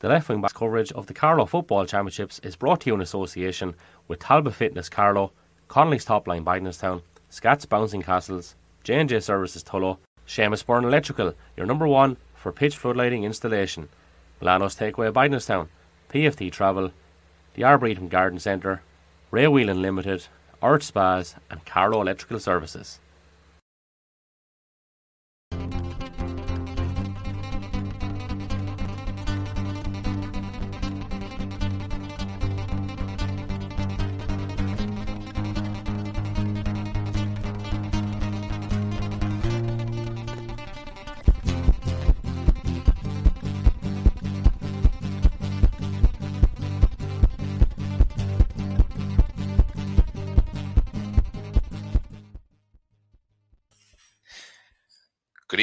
The left wing back coverage of the Carlow Football Championships is brought to you in association with Talbot Fitness Carlow, Connolly's Top Line Bagenalstown, Scats Bouncing Castles, J&J Services Tullow, Seamus Byrne Electrical, your number one for pitch floodlighting installation, Lanos Takeaway Bagenalstown, PFT Travel, the Arboretum Garden Centre, Ray Whelan Limited, Art Spas and Carlow Electrical Services.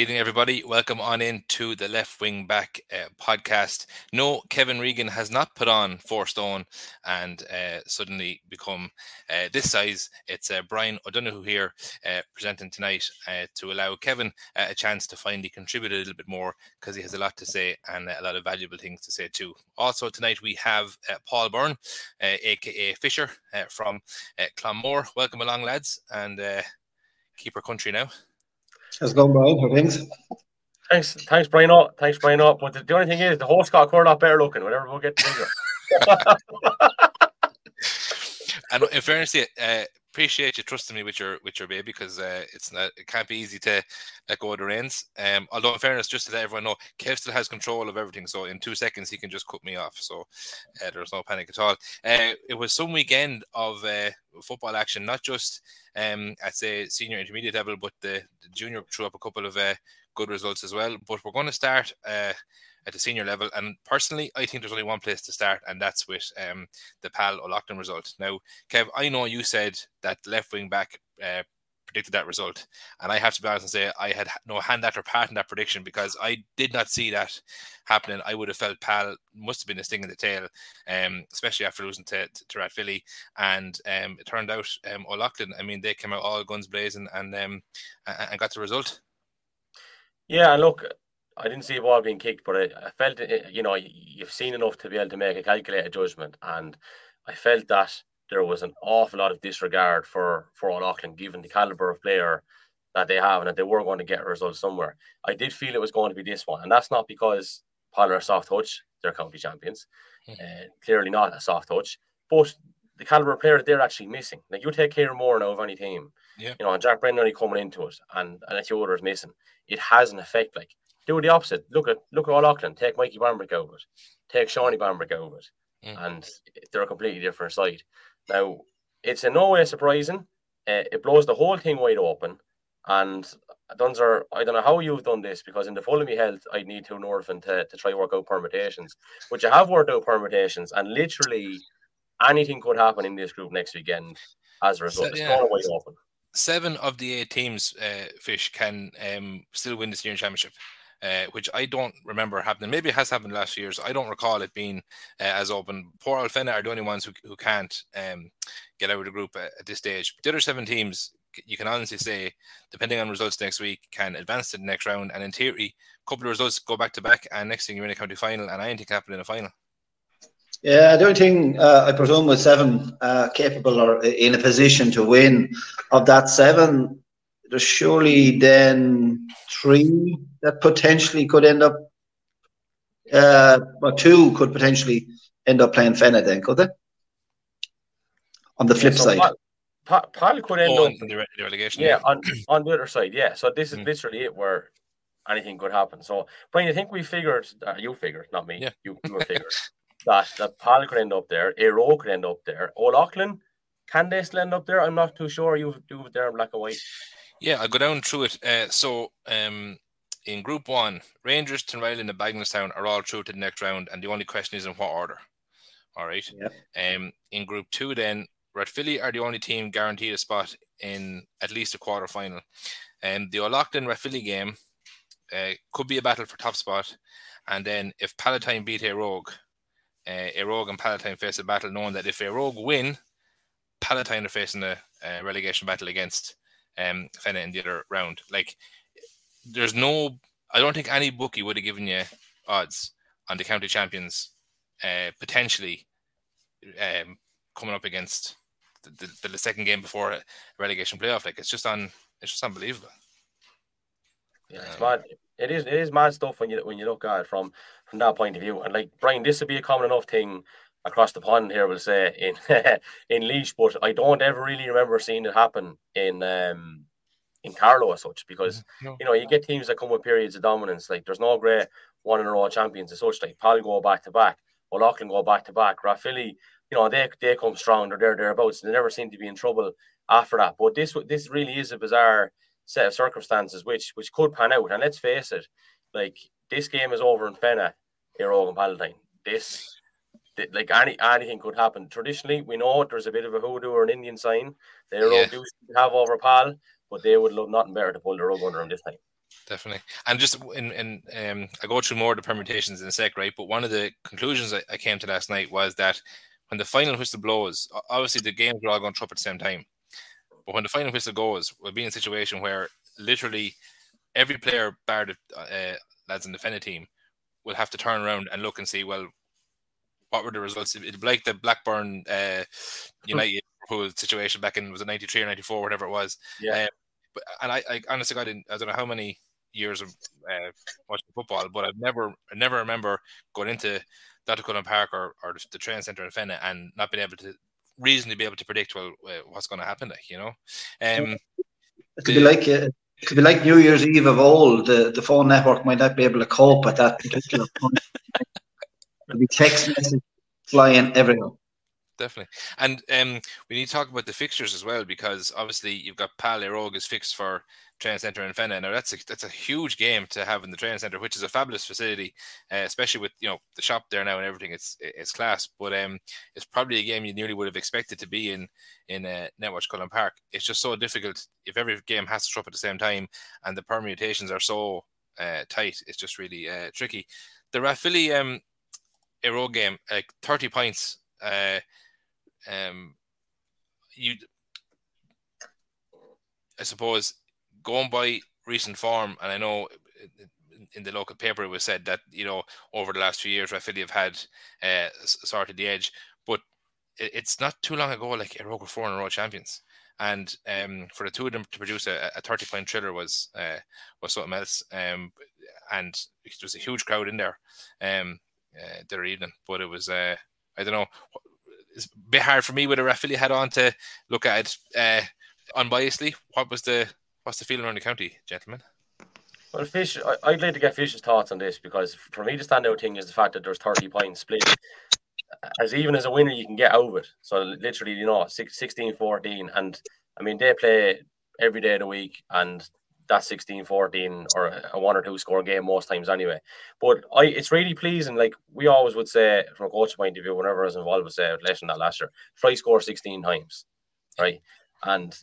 Evening, everybody. Welcome on in to the Left Wing Back uh, podcast. No, Kevin Regan has not put on four stone and uh, suddenly become uh, this size. It's uh, Brian O'Donoghue here uh, presenting tonight uh, to allow Kevin a chance to finally contribute a little bit more because he has a lot to say and a lot of valuable things to say too. Also, tonight we have Paul Byrne, aka Fisher from Clonmore. Welcome along, lads, and keep our country now. How's it going, Brian? How things? Thanks, thanks, Brian. Up, thanks, Brian. Up. But the, the, only thing is, the host got a lot better looking. Whatever we'll get bigger. and in fairness, uh, appreciate you trusting me with your with your baby because uh, it's not it can't be easy to let go of the reins. Um, although in fairness, just to let everyone know, Kev still has control of everything, so in two seconds he can just cut me off. So uh, there's no panic at all. Uh, it was some weekend of uh, football action, not just um, at say senior intermediate level, but the, the junior threw up a couple of uh, good results as well. But we're going to start uh, at the senior level. And personally, I think there's only one place to start, and that's with um, the PAL Old Leighlin result. Now, Kev, I know you said that left wing back uh, predicted that result, and I have to be honest and say I had no hand that or part in that prediction because I did not see that happening. I would have felt PAL must have been a sting in the tail, um, especially after losing to, to, to. And um, it turned out um, Old Leighlin, I mean, they came out all guns blazing and um, and got the result. Yeah, look, I didn't see a ball being kicked, but I, I felt it, you know you've seen enough to be able to make a calculated judgment, and I felt that there was an awful lot of disregard for for Old Leighlin given the caliber of player that they have, and that they were going to get a result somewhere. I did feel it was going to be this one, and that's not because Poller are soft touch; they're county champions, uh, clearly not a soft touch, but the caliber of player they're actually missing. Like you take Kieran Moore now of any team, yeah. you know, and Jack Brennan only coming into it, and and if Yoder is missing, it has an effect. Like do the opposite. Look at look at Old Leighlin. Take Mikey Bambrick out of it. Take Shawnee Bambrick out of it. Mm. And they're a completely different side. Now, it's in no way surprising. Uh, it blows the whole thing wide open. And Dunzer, I don't know how you've done this because in the full of me health, I need to Northern to, to try work out permutations. But you have worked out permutations, and literally anything could happen in this group next weekend as a result. So, yeah. It's wide open. Seven of the eight teams, uh, Fish, can um, still win the senior championship uh, which I don't remember happening. Maybe it has happened last years. I don't recall it being uh, as open. Poor Alfena are the only ones who, who can't um, get out of the group at, at, this stage. But the other seven teams, you can honestly say, depending on results next week, can advance to the next round. And in theory, a couple of results go back to back, and next thing you're in a county final, and anything can happen in a final. Yeah, the only thing uh, I presume with seven uh, capable or in a position to win of that seven, there's surely then three that potentially could end up, uh, or two could potentially end up playing Fenagh then, could they? On the flip yeah, so side. Pal, Pal could end oh, up in the, relegation. Yeah, on, on the other side. Yeah. So this is mm. literally it where anything could happen. So, Brian, I think we figured, uh, you figured, not me, yeah. you, you were figured, that, that Pal could end up there, Aero could end up there, Old Leighlin, can they still end up there? I'm not too sure. You do it there in black and white. Yeah, I'll go down through it. Uh, so, um, in Group One, Rangers, Tinryland, and Bagenalstown are all through to the next round, and the only question is in what order. All right. Yep. Um, in Group Two, then Rathvilly are the only team guaranteed a spot in at least a quarter final. And um, the Old Leighlin Rathvilly game uh, could be a battle for top spot. And then if Palatine beat a Rogue, uh, Rogue and Palatine face a battle, knowing that if a Rogue win, Palatine are facing a, a relegation battle against um, Fenagh in the other round. Like, there's no, I don't think any bookie would have given you odds on the county champions uh, potentially um, coming up against the, the, the, second game before a relegation playoff. Like it's just on, it's just unbelievable. Yeah, it's um, mad. It is. It is mad stuff when you when you look at it from from that point of view. And like Brian, this would be a common enough thing across the pond here. We'll say in in Laois, but I don't ever really remember seeing it happen in um in Carlow as such because no. you know you get teams that come with periods of dominance. Like there's no great one in a row champions as such. Like Pal go back to back, Old Leighlin go back to back, Rathvilly, you know they they come strong. They're there thereabouts. They never seem to be in trouble after that. But this this really is a bizarre set of circumstances which which could pan out. And let's face it, like this game is over in Fenagh, here and Palatine. This like any anything could happen. Traditionally, we know there's a bit of a hoodoo or an Indian sign. They yeah. do have over Pal, but they would love nothing better to pull the rug under them this time. Definitely, and just in in um, I go through more of the permutations in a sec, right? But one of the conclusions I, I came to last night was that when the final whistle blows, obviously the games are all going to drop at the same time. But when the final whistle goes, we'll be in a situation where literally every player, bar the uh, lads in the Fenagh team, will have to turn around and look and see, well, what were the results? It'd be like the Blackburn uh, United situation back in was it 93 or 94, whatever it was. Yeah. Uh, but, and I, I honestly, I, didn't, I don't know how many years of uh, watching football, but I've never, I never remember going into Dr. Cullen Park or, or the train centre in Fenagh and not being able to reasonably be able to predict well what's going to happen like you know um it could the, be like uh, it could be like New Year's Eve of old the the phone network might not be able to cope at that particular point there'll be text message flying everywhere definitely. And um, we need to talk about the fixtures as well because obviously you've got Pal Óg is fixed for training centre in Fenagh. Now that's a that's a huge game to have in the training centre, which is a fabulous facility, uh, especially with you know the shop there now and everything. It's it's class, but um, it's probably a game you nearly would have expected to be in in uh, Netwatch Cullen Park. It's just so difficult if every game has to drop at the same time and the permutations are so uh, tight. It's just really uh, tricky. The Rathvilly um, Éire Óg game, like thirty points. Uh, um, you, I suppose, going by recent form, and I know in the local paper it was said that you know over the last few years Rathvilly have had uh, sorted the edge, but it's not too long ago like were four in a row champions, and um, for the two of them to produce a, a thirty point thriller was uh, was something else, um, and there was a huge crowd in there um, uh, their evening, but it was uh, I don't know it's a bit hard for me with a referee head on to look at it uh, unbiasedly. What was the what's the feeling around the county, gentlemen? Well, Fish, I, would like to get Fish's thoughts on this because for me, the standout thing is the fact that there's 30 points split. As even as a winner, you can get over it. So, literally, you know, 16 14. And I mean, they play every day of the week, and that 16 14 or a one or two score game most times anyway. But I it's really pleasing. Like we always would say from a coach point of view, whenever I was involved with say less than that last year, try score 16 times. Right. And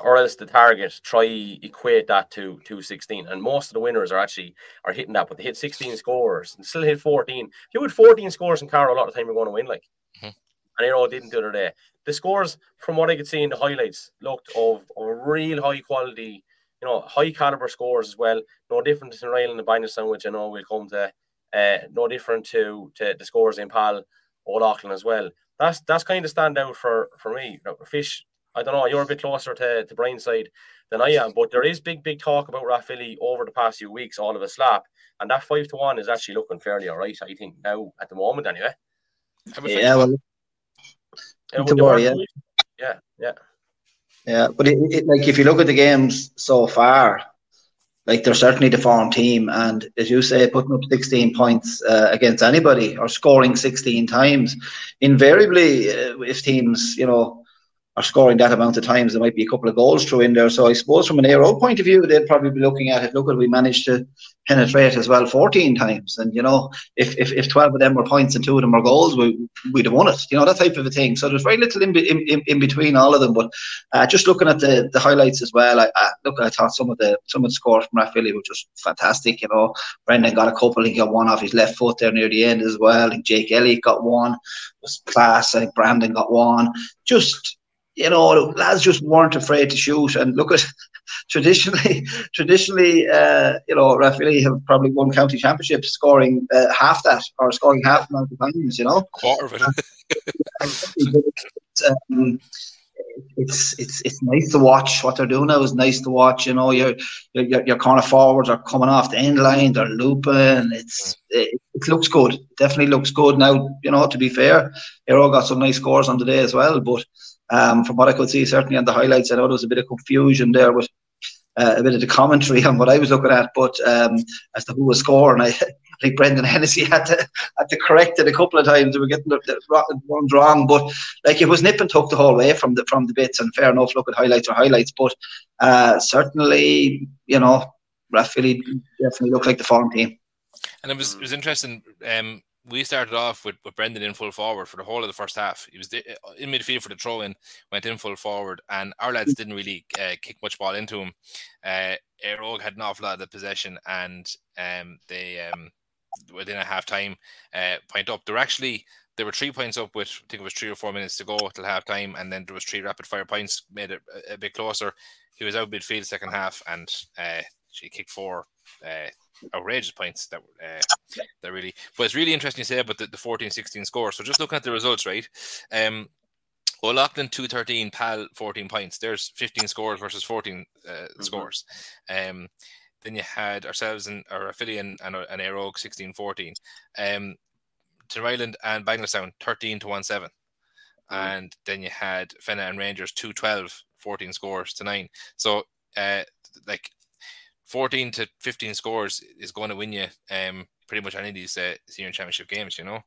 or else the target try equate that to to 16 and most of the winners are actually are hitting that but they hit 16 scores and still hit 14 if you had 14 scores in Carlow a lot of time you're going to win like mm-hmm. and you know didn't the other day the scores from what I could see in the highlights looked of, of a real high quality you know, high caliber scores as well. No different to Ryle and the Binders which I know we'll come to. Uh, no different to, to the scores in Pal or Old Leighlin as well. That's that's kind of stand out for for me. Fish, I don't know. You're a bit closer to to Brian's side than I am, but there is big big talk about Rathvilly over the past few weeks. All of a slap, and that five to one is actually looking fairly all right. I think now at the moment, anyway. Yeah, well, yeah, yeah, yeah. Yeah, but it, it, like if you look at the games so far, like they're certainly the form team, and as you say, putting up 16 points uh, against anybody or scoring 16 times, invariably, uh, if teams, you know, are scoring that amount of times, there might be a couple of goals through in there. So I suppose from an Óg point of view, they'd probably be looking at it. Look, we managed to penetrate as well 14 times. And, you know, if, if, if 12 of them were points and two of them were goals, we, we'd have won it. You know, that type of a thing. So there's very little in, in, in between all of them. But uh, just looking at the, the highlights as well, I, I, look, I thought some of the some of the scores from Rathvilly were just fantastic. You know, Brendan got a couple. He got one off his left foot there near the end as well. Think Jake Elliott got one. It was class. I think Brandon got one. Just you know, lads just weren't afraid to shoot. And look at traditionally, traditionally, uh, you know, Rathvilly have probably won county championships scoring uh, half that or scoring half the amount of times. You know, quarter of it. um, it's it's it's nice to watch. What they're doing now is nice to watch. You know, your your your corner forwards are coming off the end line. They're looping. It's it, it looks good. It definitely looks good now. You know, to be fair, all got some nice scores on the day as well. But um, from what I could see, certainly on the highlights, I know there was a bit of confusion there with uh, a bit of the commentary on what I was looking at, but um, as to who was scoring, I, I think Brendan Hennessy had to had to correct it a couple of times. We were getting the, the ones wrong, but like it was nip and tuck the whole way from the from the bits. And fair enough, look at highlights or highlights, but uh, certainly, you know, Rathvilly definitely looked like the form team. And it was it was interesting. Um, we started off with, with Brendan in full forward for the whole of the first half. He was in midfield for the throw in, went in full forward, and our lads didn't really uh, kick much ball into him. Uh, Éire Óg had an awful lot of the possession, and um, they um, within a half time uh, point up. They're actually there were three points up with I think it was three or four minutes to go till half time, and then there was three rapid fire points made it a, a bit closer. He was out midfield second half, and uh, she kicked four uh, outrageous points that uh, that really. But it's really interesting to say about the, the 14-16 score. So just looking at the results, right? Um, Old Leighlin 213, Pal 14 points. There's 15 scores versus 14 uh, mm-hmm. scores. Um, then you had ourselves and our affiliate and, and, and Óg 16 14. Um, Island and Bangladesh 13 to 1 7. Mm-hmm. And then you had Fenagh and Rangers 212, 14 scores to 9. So, uh, like 14 to 15 scores is going to win you um, pretty much any of these uh, senior championship games, you know. Um,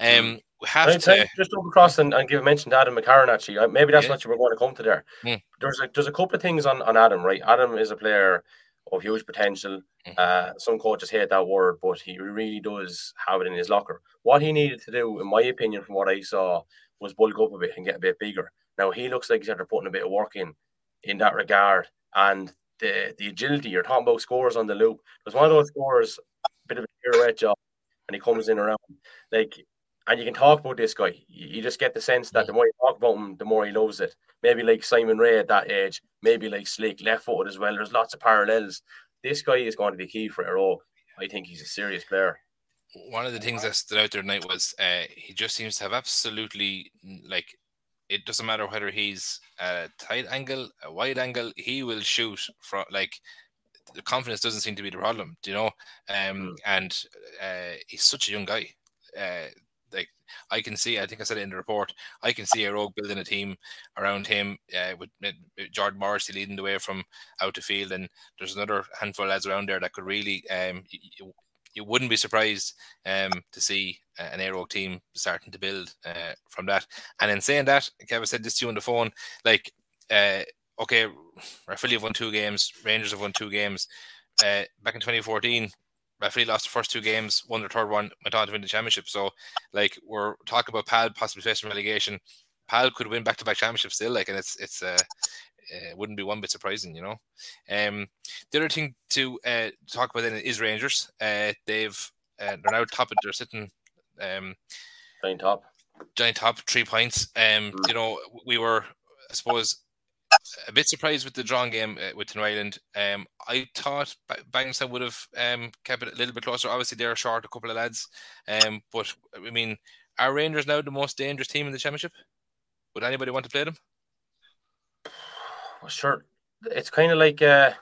mm. we have to just over across and, and give a mention to Adam McCarron. Actually, maybe that's yeah. what you were going to come to there. Mm. There's a there's a couple of things on, on Adam, right? Adam is a player of huge potential. Mm. Uh, some coaches hate that word, but he really does have it in his locker. What he needed to do, in my opinion, from what I saw, was bulk up a bit and get a bit bigger. Now he looks like he's after putting a bit of work in in that regard, and the the agility. You're talking about scores on the loop. There's one of those scores, a bit of a pirouette job, and he comes in around like. And you can talk about this guy. You just get the sense that the more you talk about him, the more he loves it. Maybe like Simon Ray at that age, maybe like Slick, left footed as well. There's lots of parallels. This guy is going to be key for Óg. I think he's a serious player one of the things that stood out there tonight was uh, he just seems to have absolutely like it doesn't matter whether he's a tight angle, a wide angle, he will shoot from like the confidence doesn't seem to be the problem, do you know? Um, mm. and uh, he's such a young guy. Uh, like I can see, I think I said it in the report. I can see a rogue building a team around him uh, with, with Jordan Morrissey leading the way from out to field, and there's another handful of lads around there that could really um, you wouldn't be surprised um, to see an Óg team starting to build uh, from that. And in saying that, Kevin said this to you on the phone, like, uh, okay, Rathvilly have won two games, Rangers have won two games. Uh, back in 2014, Rathvilly lost the first two games, won the third one, went on to win the championship. So, like, we're talking about Pal possibly facing relegation. Pal could win back-to-back championships still, like, and it's it's uh, uh, wouldn't be one bit surprising, you know. Um, the other thing to uh, talk about then is Rangers. Uh, they've uh, they're now top. They're sitting um, giant top, giant top, three points. Um, mm. you know, we were, I suppose, a bit surprised with the drawn game uh, with Tinryland. Um, I thought Bangstown would have um, kept it a little bit closer. Obviously, they're short a couple of lads. Um, but I mean, are Rangers now the most dangerous team in the championship? Would anybody want to play them? Well, sure. It's kind of like uh,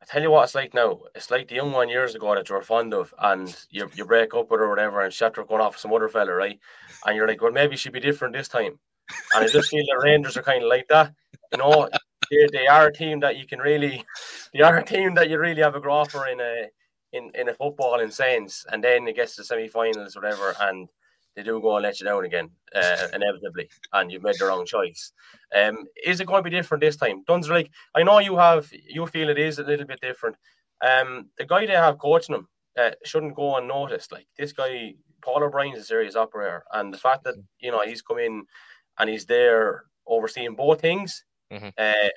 I tell you what it's like now. It's like the young one years ago that you were fond of, and you, you break up with her or whatever, and Shatter going off with some other fella, right? And you're like, well, maybe she'd be different this time. And I just feel the Rangers are kind of like that. You know, they, they are a team that you can really, they are a team that you really have a grapher in a in in a footballing sense, and then it gets to the semi-finals, whatever, and they do go and let you down again, uh, inevitably, and you've made the wrong choice. Um, is it going to be different this time? Duns like I know you have, you feel it is a little bit different. Um, the guy they have coaching them uh, shouldn't go unnoticed. Like this guy, Paul O'Brien's a serious operator, and the fact that you know he's come in and he's there overseeing both things. Mm-hmm. Uh,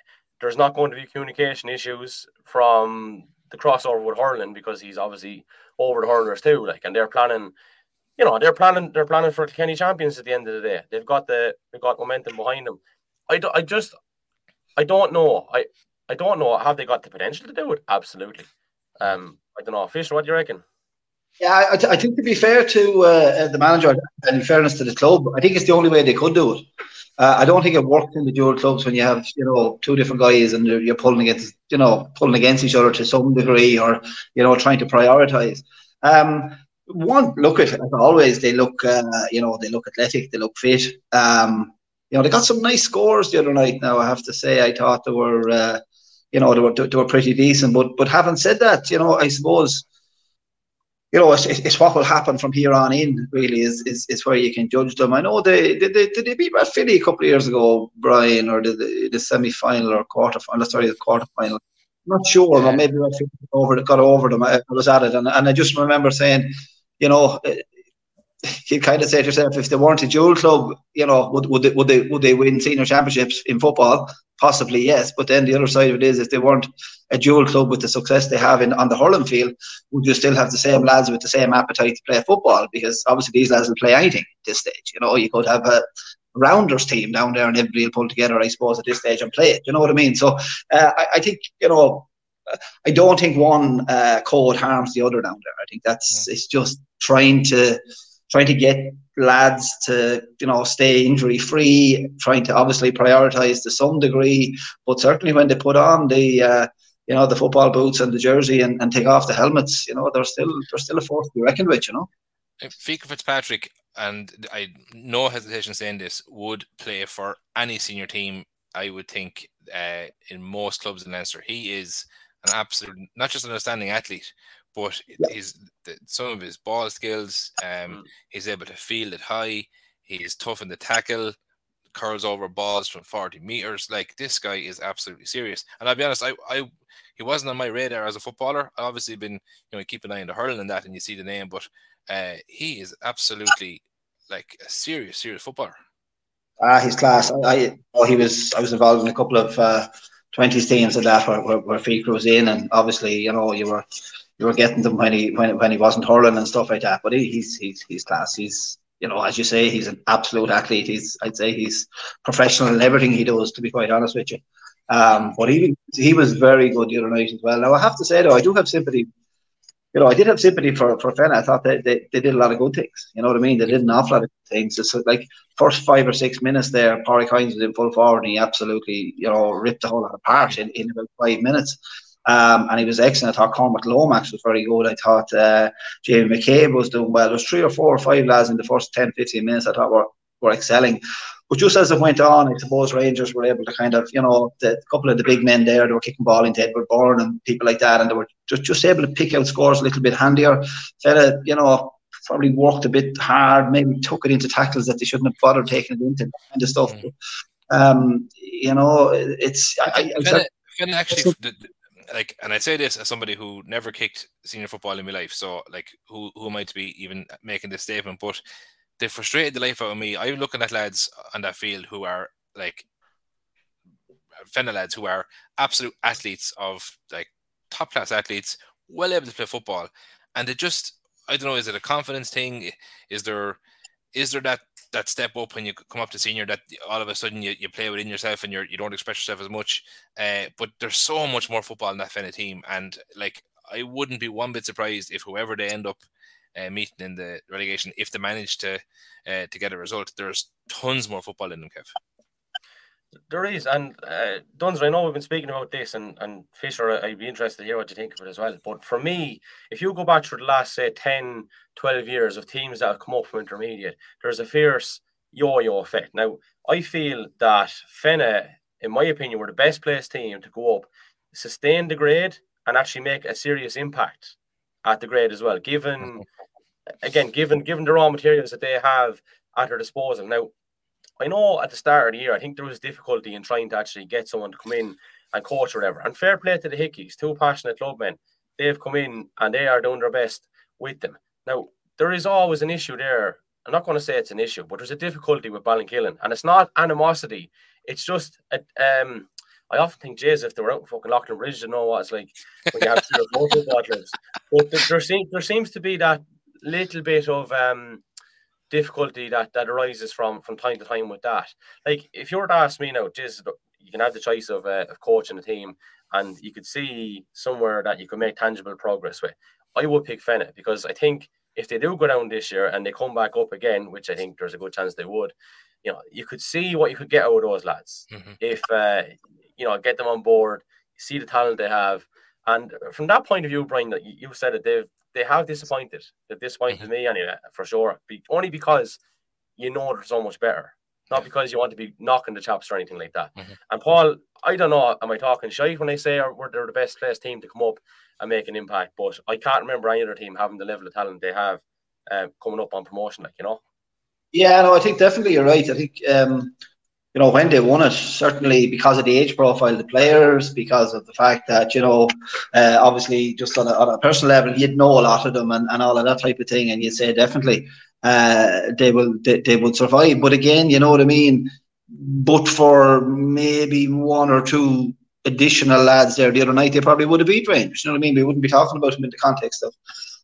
there's not going to be communication issues from the crossover with hurling because he's obviously over the hurlers too. Like, and they're planning you know they're planning they're planning for the Kenny champions at the end of the day. They've got the they've got momentum behind them. I, do, I just I don't know. I I don't know. Have they got the potential to do it? Absolutely. Um, I don't know. Fisher, what do you reckon? Yeah, I, I think to be fair to uh, the manager and in fairness to the club, I think it's the only way they could do it. Uh, I don't think it works in the dual clubs when you have you know two different guys and you're pulling against you know pulling against each other to some degree or you know trying to prioritize. Um, one look at as always they look uh, you know they look athletic they look fit. Um, you know they got some nice scores the other night. Now I have to say I thought they were uh, you know they were they were pretty decent. But but having said that, you know I suppose you know, it's, it's what will happen from here on in. Really, is is, is where you can judge them. I know they did they, did they beat Rathvilly a couple of years ago, Brian, or the, the semi final or quarter final? Sorry, the quarter final. Not sure, or maybe Rathvilly over got over them. I, I was at it, and, and I just remember saying, you know, you kind of say to yourself, if they weren't a dual club, you know, would would they, would they would they win senior championships in football? Possibly yes, but then the other side of it is, if they weren't a dual club with the success they have in on the hurling field, would you still have the same lads with the same appetite to play football? Because obviously these lads will play anything at this stage. You know, you could have a rounders team down there and everybody will pull together, I suppose, at this stage and play it. You know what I mean? So uh, I, I think you know I don't think one uh, code harms the other down there. I think that's it's just trying to trying to get lads to you know stay injury free, trying to obviously prioritise to some degree, but certainly when they put on the uh, you know the football boots and the jersey and, and take off the helmets, you know they're still they're still a force to be reckoned with, you know. Fiacre Fitzpatrick, and I no hesitation saying this, would play for any senior team. I would think uh, in most clubs in Leinster, he is an absolute not just an outstanding athlete, but yeah. his the, some of his ball skills, um, mm. he's able to field it high. He's tough in the tackle, curls over balls from 40 meters. Like this guy is absolutely serious. And I'll be honest, I, I he wasn't on my radar as a footballer. I obviously been you know keep an eye on the hurling and that, and you see the name, but uh, he is absolutely like a serious, serious footballer. Ah, he's class. I, I oh, he was. I was involved in a couple of uh, 20s teams and that where, where, where Fiacre was in, and obviously, you know, you were you were getting them when he when, when he wasn't hurling and stuff like that. But he, he's he's he's class. He's you know, as you say, he's an absolute athlete. He's I'd say he's professional in everything he does. To be quite honest with you, um, but he he was very good the other night as well. Now I have to say though, I do have sympathy. You know, I did have sympathy for for Fenagh. I thought they, they, they did a lot of good things. You know what I mean? They did an awful lot of things. It's like first five or six minutes there, Parry Hynes was in full forward and he absolutely, you know, ripped the whole lot apart in, in about five minutes. Um, and he was excellent. I thought Cormac Lomax was very good. I thought uh, Jamie McCabe was doing well. There was three or four or five lads in the first 10, 15 minutes I thought were, were excelling. But just as it went on, I suppose Rangers were able to kind of, you know, the, a couple of the big men there, they were kicking ball into Edward Byrne and people like that, and they were just, just able to pick out scores a little bit handier. Fella, you know, probably worked a bit hard, maybe took it into tackles that they shouldn't have bothered taking it into, kind of stuff. Mm. Um, you know, it's. I, I, I, actually, like, and I say this as somebody who never kicked senior football in my life, so like, who who am I to be even making this statement? But they frustrated the life out of me. I'm looking at lads on that field who are like Fenagh lads who are absolute athletes of like top class athletes, well able to play football, and they just I don't know, is it a confidence thing? Is there is there that that step up when you come up to senior that all of a sudden you, you play within yourself and you're you don't express yourself as much. Uh, but there's so much more football in that Fenagh team, and like I wouldn't be one bit surprised if whoever they end up uh, meeting in the relegation, if they manage to uh, to get a result, there's tons more football in them, Kev. There is, and uh, Duns, I know we've been speaking about this, and, and Fisher, I'd be interested to hear what you think of it as well. But for me, if you go back through the last, say, 10, 12 years of teams that have come up from intermediate, there's a fierce yo yo effect. Now, I feel that Fenagh, in my opinion, were the best placed team to go up, sustain the grade, and actually make a serious impact at the grade as well, given. Again, given given the raw materials that they have at their disposal. Now, I know at the start of the year, I think there was difficulty in trying to actually get someone to come in and coach or whatever. And fair play to the Hickeys, two passionate clubmen. They've come in and they are doing their best with them. Now, there is always an issue there. I'm not going to say it's an issue, but there's a difficulty with Ballinkillen. And it's not animosity. It's just, a, um, I often think, Jays, if they were out in fucking Loughlin Bridge, you know what it's like when you have three or four football. But there, there, seems, there seems to be that little bit of um, difficulty that that arises from from time to time with that. Like if you were to ask me now, just you can have the choice of uh, of coaching a team, and you could see somewhere that you could make tangible progress with. I would pick Fenagh because I think if they do go down this year and they come back up again, which I think there's a good chance they would, you know, you could see what you could get out of those lads mm-hmm. if uh, you know get them on board, see the talent they have, and from that point of view, Brian, that you said that they've they have disappointed. They've disappointed mm-hmm. me anyway, for sure. Be, only because you know they're so much better, not yeah. because you want to be knocking the chops or anything like that. Mm-hmm. And Paul, I don't know, am I talking shy when I say we're they're the best placed team to come up and make an impact? But I can't remember any other team having the level of talent they have um, coming up on promotion, like you know. Yeah, no, I think definitely you're right. I think um, you know when they won it, certainly because of the age profile of the players, because of the fact that you know, uh, obviously just on a, on a, personal level, you'd know a lot of them and, and all of that type of thing, and you'd say definitely uh, they will they, they will survive. But again, you know what I mean. But for maybe one or two additional lads there the other night, they probably would have beat Rangers. You know what I mean? We wouldn't be talking about them in the context of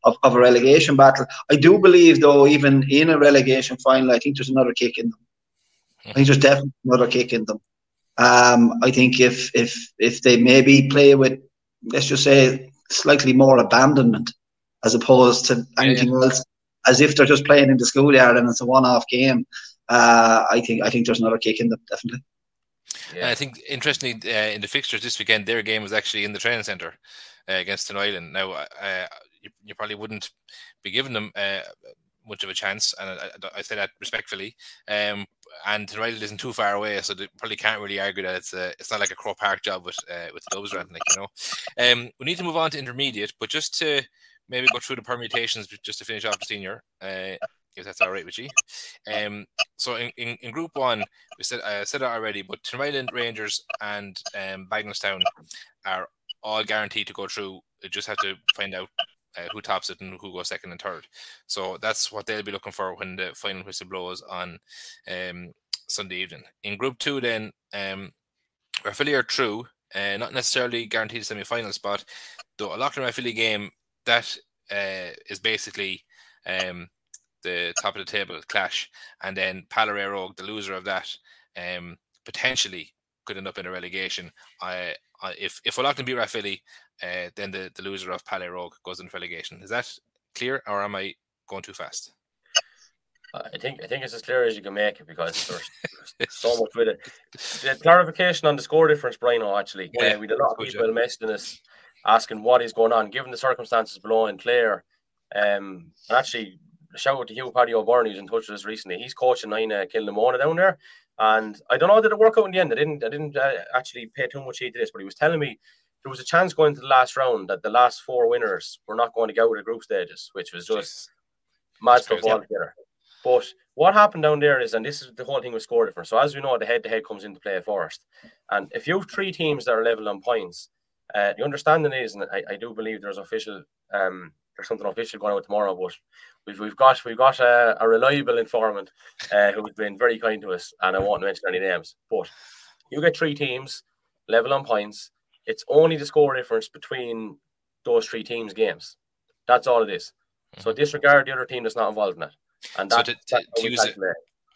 of, of a relegation battle. I do believe, though, even in a relegation final, I think there's another kick in them. I think there's definitely another kick in them. Um, I think if if if they maybe play with, let's just say, slightly more abandonment as opposed to anything yeah, yeah. else, as if they're just playing in the schoolyard and it's a one-off game. Uh, I think I think there's another kick in them definitely. Yeah. I think interestingly uh, in the fixtures this weekend, their game was actually in the training centre uh, against an island. Now, uh, you, you probably wouldn't be giving them uh, much of a chance, and I, I say that respectfully. Um, and United isn't too far away, so they probably can't really argue that it's a, it's not like a Croke Park job with uh, with gloves or anything, like, you know. Um, we need to move on to intermediate, but just to maybe go through the permutations, just to finish off the senior. Uh, if that's all right with you. Um, so in, in, in, Group One, we said I said it already, but Tinryland Rangers and um, Bagenalstown are all guaranteed to go through. Just have to find out uh, who tops it and who goes second and third. So that's what they'll be looking for when the final whistle blows on um, Sunday evening. In Group Two, then um, are true, uh, not necessarily guaranteed a semi-final spot. Though a Loughlin Rathvilly game that uh, is basically um, the top of the table clash, and then Pallaré the loser of that, um, potentially could end up in a relegation. I, I if if Old Leighlin beat Rathvilly, uh, then the, the loser of Palais Rogue goes into relegation. Is that clear, or am I going too fast? I think I think it's as clear as you can make it because there's, so much with it. The clarification on the score difference, Brian, actually, yeah, uh, we had a lot of people messaging us asking what is going on, given the circumstances below in Clare. Um, and actually, shout out to Hugh Paddy O'Byrne, who's in touch with us recently. He's coaching nine uh, Kilnamona down there, and I don't know did it work out in the end. I didn't I didn't uh, actually pay too much heed to this, but he was telling me there was a chance going to the last round that the last four winners were not going to go to the group stages, which was just mad stuff altogether. But what happened down there is, and this is the whole thing with score difference. So as we know, the head-to-head comes into play first, and if you have three teams that are level on points, uh, the understanding is, and I, I do believe there's official, um, there's something official going out tomorrow, but we've we've got we've got a, a reliable informant uh, who's been very kind to us, and I won't mention any names, but you get three teams level on points it's only the score difference between those three teams' games. That's all it is. So mm-hmm. disregard the other team that's not involved in it. And so to, to, to use a,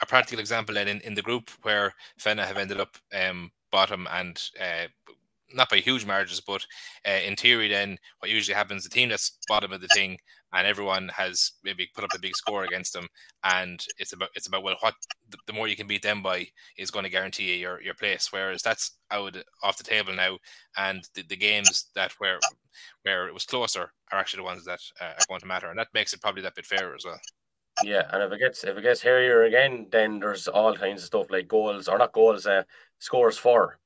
a, practical example, then in, in the group where Fenagh have ended up um, bottom and uh, not by huge margins, but uh, in theory, then what usually happens, the team that's bottom of the thing, and everyone has maybe put up a big score against them, and it's about it's about well, what the, the more you can beat them by is going to guarantee you your, your place. Whereas that's out off the table now, and the, the games that where where it was closer are actually the ones that uh, are going to matter, and that makes it probably that bit fairer as well. Yeah, and if it gets if it gets hairier again, then there's all kinds of stuff like goals or not goals, uh, scores for.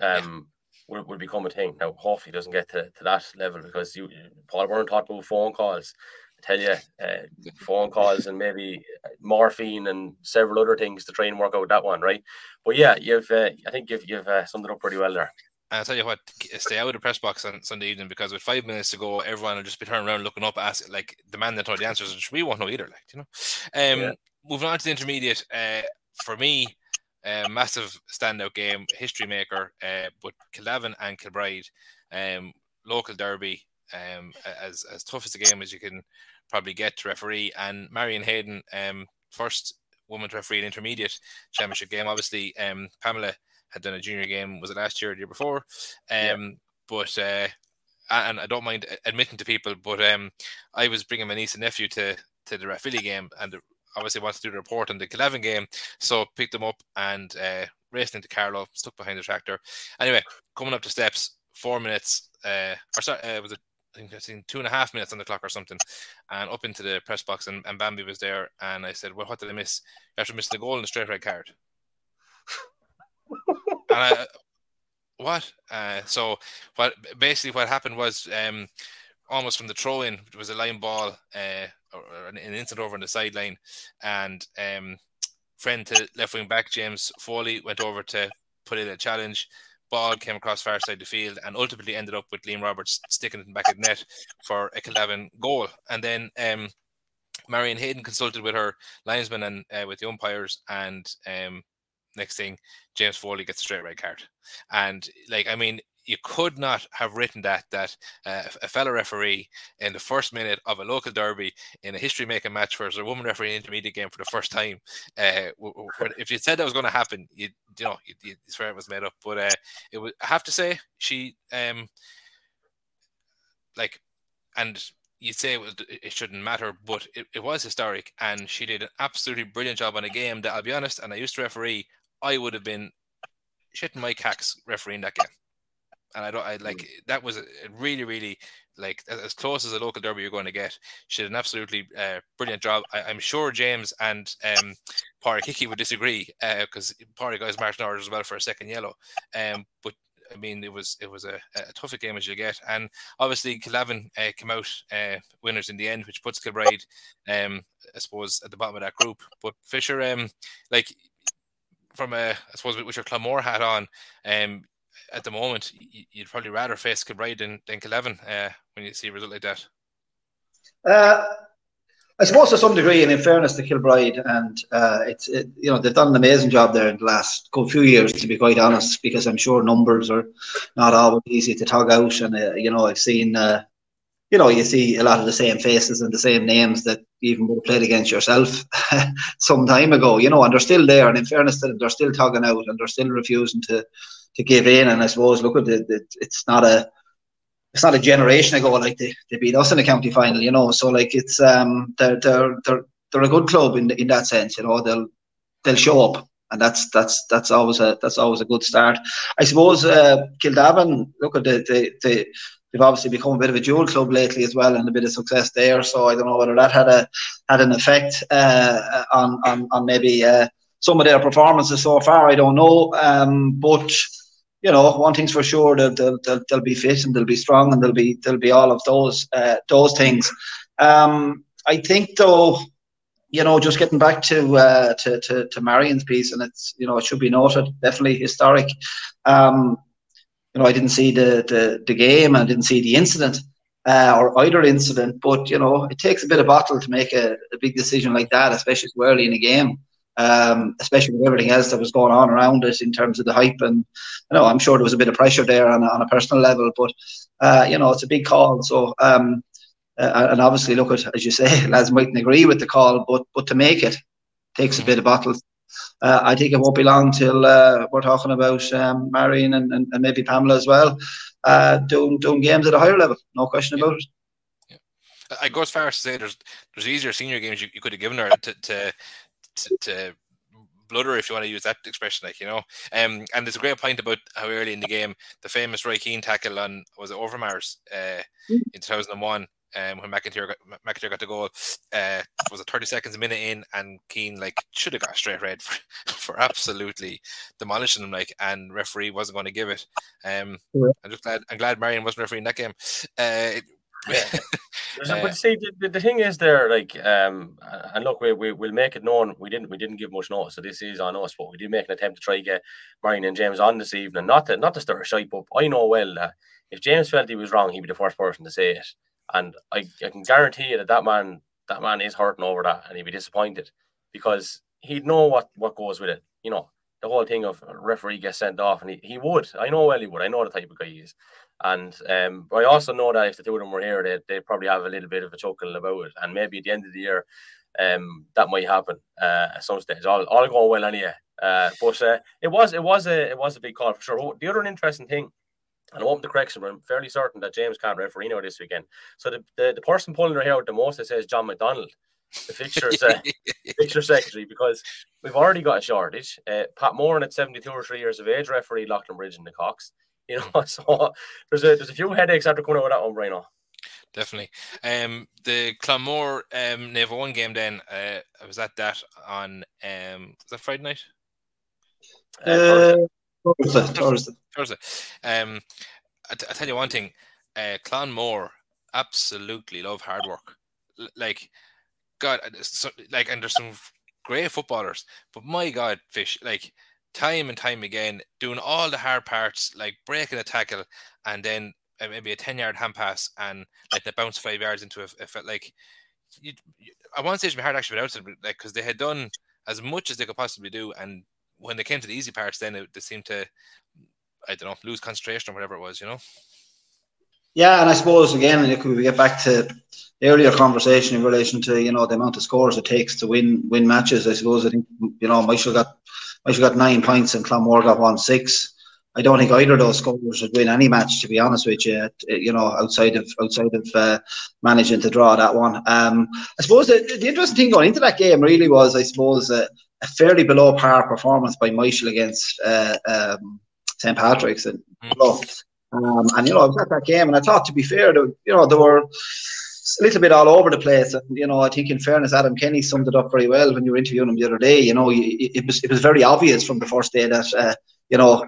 Um, will, will become a thing. Now, hopefully, doesn't get to, to that level because you, Paul Byrne talked about phone calls. I tell you, uh, phone calls and maybe morphine and several other things to try and work out that one, right? But yeah, you've uh, I think you've you've uh, summed it up pretty well there. I'll tell you what, stay out of the press box on Sunday evening because with five minutes to go, everyone will just be turning around looking up, asking like the man that know the answers, which we won't know either. Like you know, um, yeah. moving on to the intermediate. Uh, for me, uh, massive standout game, history maker. Uh, but Kildavin and Kilbride, um, local derby. um, as as tough as a game as you can probably get to referee. And Marion Hayden, um, first woman to referee an intermediate championship game. Obviously, um, Pamela had done a junior game. Was it last year or the year before? Um, yeah. but uh, and I don't mind admitting to people, but um, I was bringing my niece and nephew to to the Rathvilly game, and obviously wants to do the report on the Killeven game, so picked them up and uh, raced into Carlow, stuck behind the tractor. Anyway, coming up the steps, four minutes, uh, or sorry, uh, was it? I think I seen two and a half minutes on the clock or something, and up into the press box, and, and Bambi was there, and I said, "Well, what did I miss? You After missing the goal and the straight red card." and I, what? Uh, so what? Basically, what happened was um, almost from the throw in, it was a line ball, uh, or an, instant over on the sideline, and um, friend to left wing back James Foley went over to put in a challenge. Ball came across far side the field and ultimately ended up with Liam Roberts sticking it back at net for a Killeven goal. And then um, Marion Hayden consulted with her linesman and uh, with the umpires, and um, next thing, James Foley gets a straight red card. And like, I mean, you could not have written that that uh, a fellow referee in the first minute of a local derby in a history making match there's a woman referee in intermediate game for the first time. Uh, if you said that was going to happen, you you know you, you swear it was made up. But uh, it was I have to say she um like and you'd say it, was, it shouldn't matter, but it, it was historic, and she did an absolutely brilliant job on a game that I'll be honest, and I used to referee, I would have been shitting my cacks refereeing that game and I don't. I like mm. that was a really, really like as close as a local derby you're going to get. She did an absolutely uh, brilliant job. I, am sure James and um, Hickey would disagree because uh, Pádraig guys marching orders as well for a second yellow. Um, but I mean, it was it was a, a tougher game as you get, and obviously Killeven uh, came out uh, winners in the end, which puts Kilbride, um, I suppose, at the bottom of that group. But Fisher, um, like from a I suppose with your Clonmore hat on, um, at the moment, you'd probably rather face Kilbride than, than Killeven uh, when you see a result like that. Uh, I suppose to some degree, and in fairness to Kilbride, and uh, it's it, you know they've done an amazing job there in the last few years, to be quite honest, because I'm sure numbers are not always easy to tug out, and uh, you know I've seen uh, you know, you see a lot of the same faces and the same names that even would have played against yourself some time ago, you know, and they're still there. And in fairness to them, they're still tugging out and they're still refusing to to give in. And I suppose, look at it, it's not a it's not a generation ago like they, they beat us in the county final, you know. So like it's um they're they're they're, they're a good club in in that sense, you know. They'll they'll show up, and that's that's that's always a that's always a good start. I suppose uh, look at the the, the they've obviously become a bit of a dual club lately as well, and a bit of success there. So I don't know whether that had a had an effect uh, on, on on maybe uh, some of their performances so far. I don't know, um, but you know, one thing's for sure they'll, they'll, they'll, they'll be fit and they'll be strong and they'll be they'll be all of those uh, those things. Um, I think though, you know, just getting back to, uh, to to to Marion's piece, and it's you know it should be noted, definitely historic. Um, you know, I didn't see the the, the game, I didn't see the incident. Uh, or either incident, but you know, it takes a bit of battle to make a, a big decision like that, especially early in a game. Um, especially with everything else that was going on around it in terms of the hype. And you know, I'm sure there was a bit of pressure there on, on a personal level, but uh, you know, it's a big call. So, um, uh, and obviously, look at as you say, lads mightn't agree with the call, but but to make it takes a bit of battle uh, I think it won't be long till uh, we're talking about um, Marion and, and, and, maybe Pamela as well, uh, doing doing games at a higher level. No question about it. I go as far as to say there's there's easier senior games you, you could have given her to to, to, to bludder if you want to use that expression, like you know. Um, and there's a great point about how early in the game the famous Roy Keane tackle on was it Overmars uh, mm. in 2001 um, when McIntyre got, McIntyre got the goal, uh, was it 30 seconds a minute in, and Keane like should have got straight red for, for absolutely demolishing him, like, and referee wasn't going to give it. Um, yeah. I'm just glad I'm glad Marion wasn't refereeing that game. Uh, yeah. but see, the, the, thing is there, like, um, and look, we, we will make it known. We didn't we didn't give much notice, so this is on us. But we did make an attempt to try to get Marion and James on this evening. Not to not to stir a shite, but I know well that if James felt he was wrong, he'd be the first person to say it. And I, I can guarantee you that that man that man is hurting over that, and he'd be disappointed because he'd know what what goes with it. You know, the whole thing of referee gets sent off, and he, he would. I know well he would. I know the type of guy he is. And um, but I also know that if the two of them were here, they they probably have a little bit of a chuckle about it, and maybe at the end of the year, um, that might happen uh, at some stage. All, all going well anyway. Uh, but uh, it was it was a it was a big call for sure. The other interesting thing, and I want the correction, but I'm fairly certain that James can't referee now this weekend. So the, the, the person pulling their hair out the most, it says John McDonald, the fixtures uh, fixture secretary, because we've already got a shortage. Uh, Pat Moran at 72 or three years of age, referee Bridge in the Cocks. You know, so there's a there's a few headaches after coming out with that one, Brian definitely. Um, the Clonmore um Naomh Eoin game. Then uh, I was at that on um was that Friday night? Uh, Thursday. Thursday. Thursday. Um, I, t- I tell you one thing. Uh, Clonmore absolutely love hard work. L- like, God, uh, so, like, and there's some great footballers, but my God, fish like time and time again doing all the hard parts, like breaking a tackle, and then uh, maybe a 10 yard hand pass and like they bounce five yards into a, a like you, you, I want to say it's hard actually it, like because they had done as much as they could possibly do, and when they came to the easy parts, then it, they seemed to I don't know lose concentration or whatever it was, you know. Yeah, and I suppose again, if we get back to the earlier conversation in relation to you know the amount of scores it takes to win win matches, I suppose I think you know Myshall got Myshall got nine points and Clonmore got one six. I don't think either of those scorers would win any match, to be honest with you. You know, outside of outside of uh, managing to draw that one. Um, I suppose the, the interesting thing going into that game really was, I suppose, uh, a fairly below par performance by Myshall against uh, um, St Patrick's and mm. Um, and you know, I was at that game, and I thought, to be fair, you know, there were a little bit all over the place. And, you know, I think in fairness, Adam Kenny summed it up very well when you were interviewing him the other day. You know, it was it was very obvious from the first day that uh, you know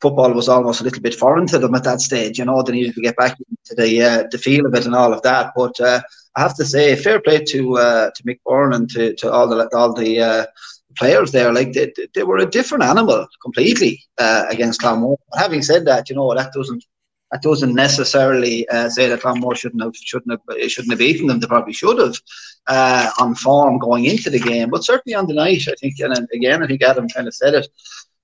football was almost a little bit foreign to them at that stage. You know, they needed to get back into the uh, the feel of it and all of that. But uh, I have to say, fair play to uh, to Mick Byrne and to, to all the all the uh, players there. Like they, they were a different animal completely uh, against Clonmore. Having said that, you know that doesn't that doesn't necessarily uh, say that Clonmore shouldn't have shouldn't have shouldn't have beaten them. They probably should have uh, on form going into the game, but certainly on the night, I think. And again, I think Adam kind of said it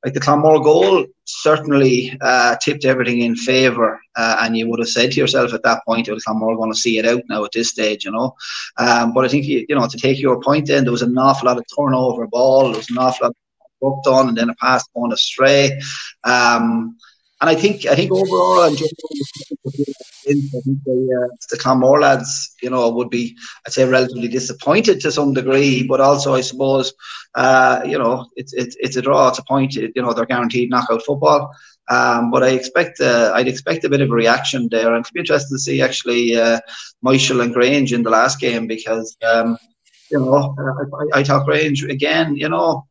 like the Clonmore goal certainly uh, tipped everything in favour, uh, and you would have said to yourself at that point, "Well, Clonmore going to see it out now at this stage," you know. Um, but I think you, you know to take your point, then there was an awful lot of turnover ball, there was an awful lot of work done, and then a pass going astray. Um, and I think I think overall, and I think the, uh, Clonmore lads, you know, would be, I'd say, relatively disappointed to some degree. But also, I suppose, uh, you know, it's it's it's a draw. It's a point. You know, they're guaranteed knockout football. Um, but I expect uh, I'd expect a bit of a reaction there, and it'll be interesting to see actually uh, Myshall and Grange in the last game because um, you know I, I, talk Grange again. You know,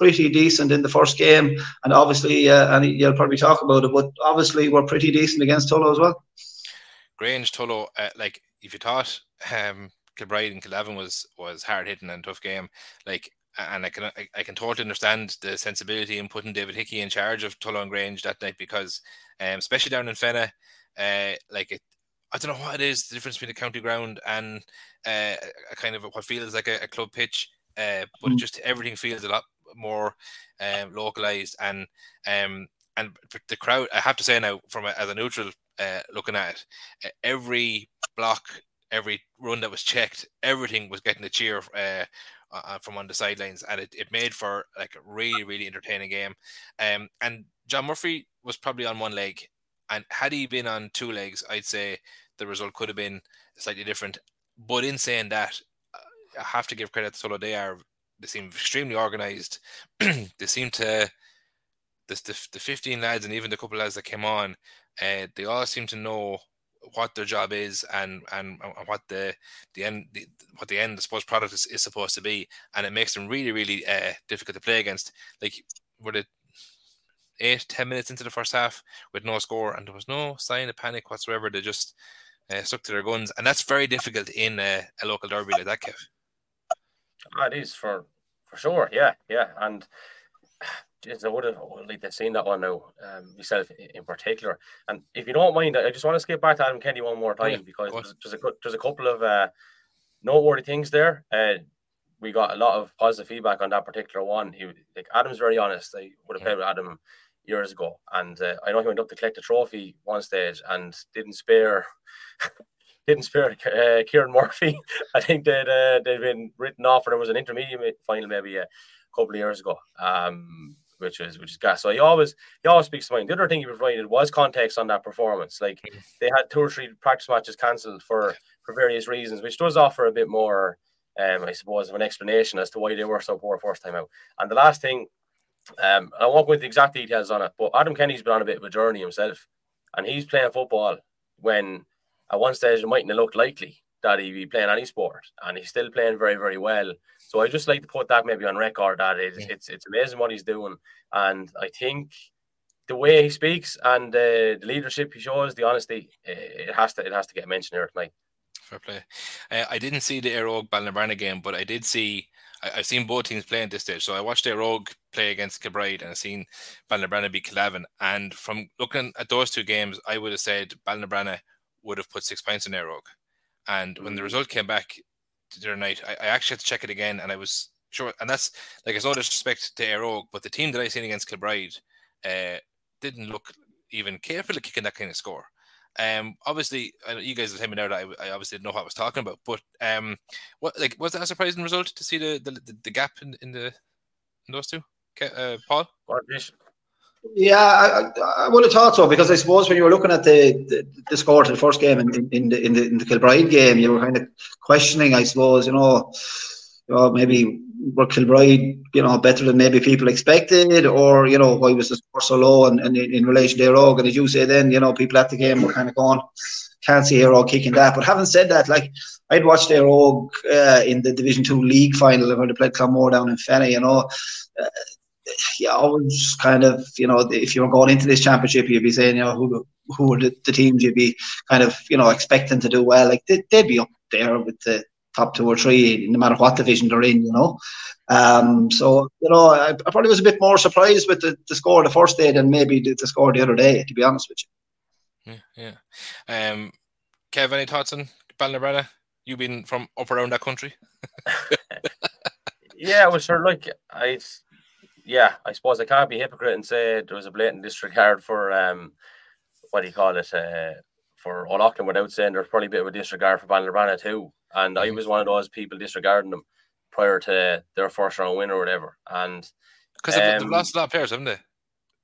pretty decent in the first game, and obviously, uh, and you'll probably talk about it, but obviously we're pretty decent against Tullow as well. Grange Tullow, uh, like if you thought um, Kilbride and Kildavin was was hard hitting and tough game, like and I can I, I, can totally understand the sensibility in putting David Hickey in charge of Tullow and Grange that night because, um, especially down in Fenagh, uh, like it, I don't know what it is the difference between a county ground and uh, a kind of what feels like a, a club pitch, uh, but mm. just everything feels a lot more um, localized and um, and the crowd. I have to say now, from a, as a neutral uh, looking at it, every block, every run that was checked, everything was getting a cheer uh, uh, from on the sidelines, and it, it made for like a really really entertaining game. Um, and John Murphy was probably on one leg, and had he been on two legs, I'd say the result could have been slightly different. But in saying that, I have to give credit to Tullow. They are they seem extremely organized. they seem to the, the, the 15 lads and even the couple lads that came on uh, they all seem to know what their job is and and, and what the the end the, what the end I suppose product is, is supposed to be, and it makes them really really uh, difficult to play against. Like were the eight ten minutes into the first half with no score, and there was no sign of panic whatsoever. They just uh, stuck to their guns, and that's very difficult in a local derby like that, Kev. That is for for sure, yeah, yeah, and I would have like to seen that one now, um, myself in particular. And if you don't mind, I just want to skip back to Adam Kenny one more time because there's, there's, a there's a couple of uh, noteworthy things there. Uh, we got a lot of positive feedback on that particular one. He like Adam's very honest. I would have played with Adam years ago, and uh, I know he went up to collect a trophy one stage and didn't spare. didn't spare uh, Kieran Murphy. I think they'd uh, they'd been written off, and there was an intermediate final maybe a couple of years ago. Um, which is which is gas. So he always he always speaks to mind. The other thing he provided was context on that performance. Like they had two or three practice matches cancelled for for various reasons, which does offer a bit more, um, I suppose, of an explanation as to why they were so poor first time out. And the last thing, um, I won't go into the exact details on it, but Adam Kenny's been on a bit of a journey himself, and he's playing football when at one stage it mightn't have looked likely that he'd be playing any sport, and he's still playing very, very well. So I just like to put that maybe on record that it's yeah. it's, it's amazing what he's doing, and I think the way he speaks and uh, the leadership he shows, the honesty, it has to it has to get mentioned here tonight. Fair play. Uh, I didn't see the Éire Óg Ballinabrana game, but I did see. I, have seen both teams play at this stage. So I watched Éire play against Kilbride and I've seen Ballinabrana beat Kildavin. And from looking at those two games, I would have said Ballinabrana would have put six points in Óg. And when the mm. result came back the other night, I, I, actually had to check it again, and I was sure. And that's like it's no disrespect to Éire Óg, but the team that I seen against Kilbride uh, didn't look even capable of kicking that kind of score. Um, obviously, I know you guys are telling me now that I, I, obviously didn't know what I was talking about, but um, what like was that a surprising result to see the the, the gap in, in the in those two? Uh, Paul. Yeah, I, I, would have thought so because I suppose when you were looking at the the, the score to the first game in, in, the in the in the Kilbride game, you were kind of questioning, I suppose, you know, you know maybe were Kilbride, you know, better than maybe people expected, or you know, why was the score so low? And, and in, in relation to Óg, and as you say, then you know, people at the game were kind of going, can't see Óg kicking that. But having said that, like I'd watched Óg uh, in the Division Two league final when they played Clonmore down in Fenagh, you know. Uh, yeah, always kind of, you know, if you were going into this championship, you'd be saying, you know, who who are the, the teams you'd be kind of, you know, expecting to do well. Like they, would be up there with the top two or three, no matter what division they're in, you know. Um, so, you know, I, I, probably was a bit more surprised with the, the score the first day than maybe the, the score the other day, to be honest with you. Yeah, yeah. Um, Kev, any thoughts on Ballinabrana? You've been from up around that country. yeah, well, sure. Like I, yeah, I suppose I can't be hypocrite and say there was a blatant disregard for um, what do you call it, uh, for Old Leighlin without saying there's probably a bit of a disregard for Ballinabrana too. And I mm-hmm. was one of those people disregarding them prior to their first round win or whatever. And because um, they've, lost a lot of players, haven't they?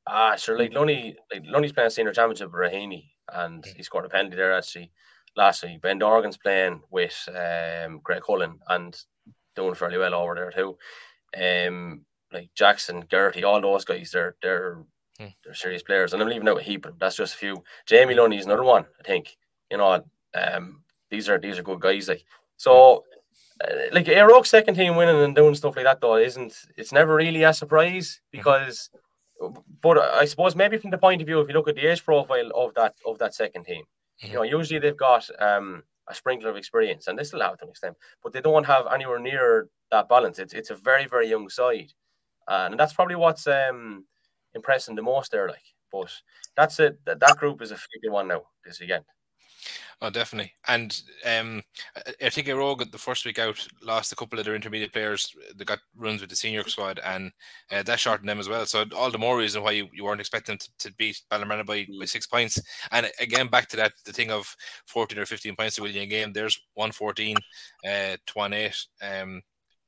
Ah, sure. Like Lunny, like Lunny's playing senior championship with Raheny, and mm-hmm. he scored a penalty there actually last week. Ben Dorgan's playing with um, Greg Cullen and doing fairly well over there too. Um, like Jackson, Gertie, all those guys, they're they're hmm. they're serious players. And I'm leaving out a heap, that's just a few. Jamie Lunny is another one, I think. You know, um, these are these are good guys. Like so, uh, like Óg's second team winning and doing stuff like that though isn't. It's never really a surprise hmm. because. But I suppose maybe from the point of view, if you look at the age profile of that of that second team, mm-hmm. you know, usually they've got um, a sprinkler of experience, and they still have to an extent, but they don't have anywhere near that balance. It's it's a very very young side, and that's probably what's um, impressing the most there. Like, but that's it. That, that group is a figure one now this weekend. Oh, definitely. And um, I think Óg the first week out lost a couple of their intermediate players. They got runs with the senior squad, and uh, that shortened them as well. So all the more reason why you, you weren't expecting to, to beat Ballinabrana by, by six points. And again, back to that the thing of 14 or 15 points to win a game. There's 114 uh, to 1 8. Um,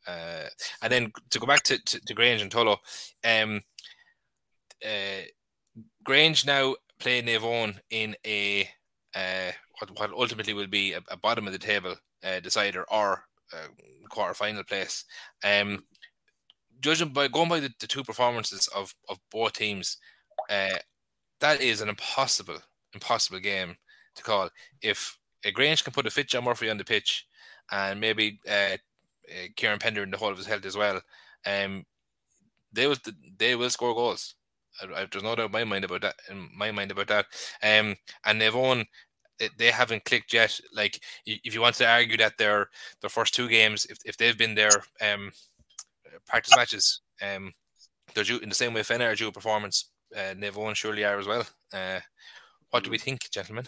uh, and then to go back to, to, to Grange and Tullow, um, uh, Grange now play Eoin in a uh, what, what ultimately will be a, a bottom of the table uh, decider or uh, quarter final place. Um, judging by going by the, the, two performances of, of both teams, uh, that is an impossible, impossible game to call. If a Grange can put a fit John Murphy on the pitch and maybe uh, uh, Kieran Pender in the whole of his health as well. Um, they will they will score goals. I, I, there's no doubt in my mind about that. In my mind about that. Um, and they've won. They haven't clicked yet. Like if you want to argue that their their first two games, if, if they've been their um, practice matches, um, they're due in the same way Fenagh are due a performance. Uh, Naomh surely are as well. Uh, what do we think, gentlemen?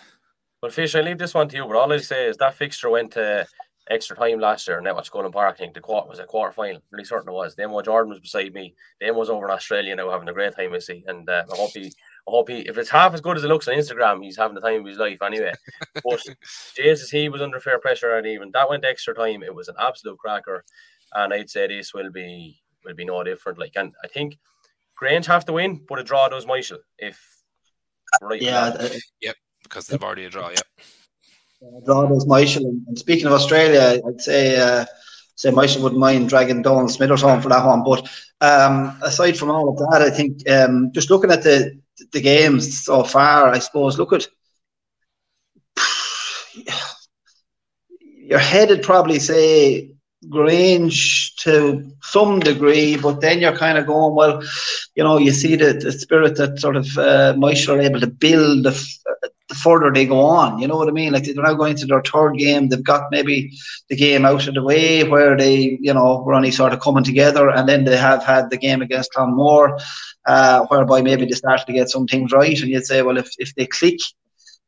Well, Fish, I leave this one to you, but all I say is that fixture went to extra time last year, and that was Cullen Park. I think the quarter was a quarter final. Really certain it was. Then what Jordan was beside me. Then was over in Australia now having a great time. I see, and uh, I hope he, I hope he, if it's half as good as it looks on Instagram, he's having the time of his life anyway. But Jesus, he was under fair pressure, and even that went extra time. It was an absolute cracker, and I'd say this will be will be no different. Like, and I think Grange have to win, but a draw does Myshall. If right, yeah, uh, yep, because they've already a draw. Yep. Draw does Myshall. And speaking of Australia, I'd say uh, say Myshall wouldn't mind dragging Donal Smithers home for that one. But um, aside from all of that, I think um, just looking at the the games so far, I suppose look at your head would probably say Grange to some degree, but then you're kind of going, well, you know, you see the, the spirit that sort of uh, Myshall are able to build the, the further they go on. You know what I mean? Like they're now going to their third game. They've got maybe the game out of the way where they, you know, were only sort of coming together, and then they have had the game against Clonmore, uh, whereby maybe they started to get some things right. And you'd say, well, if, if they click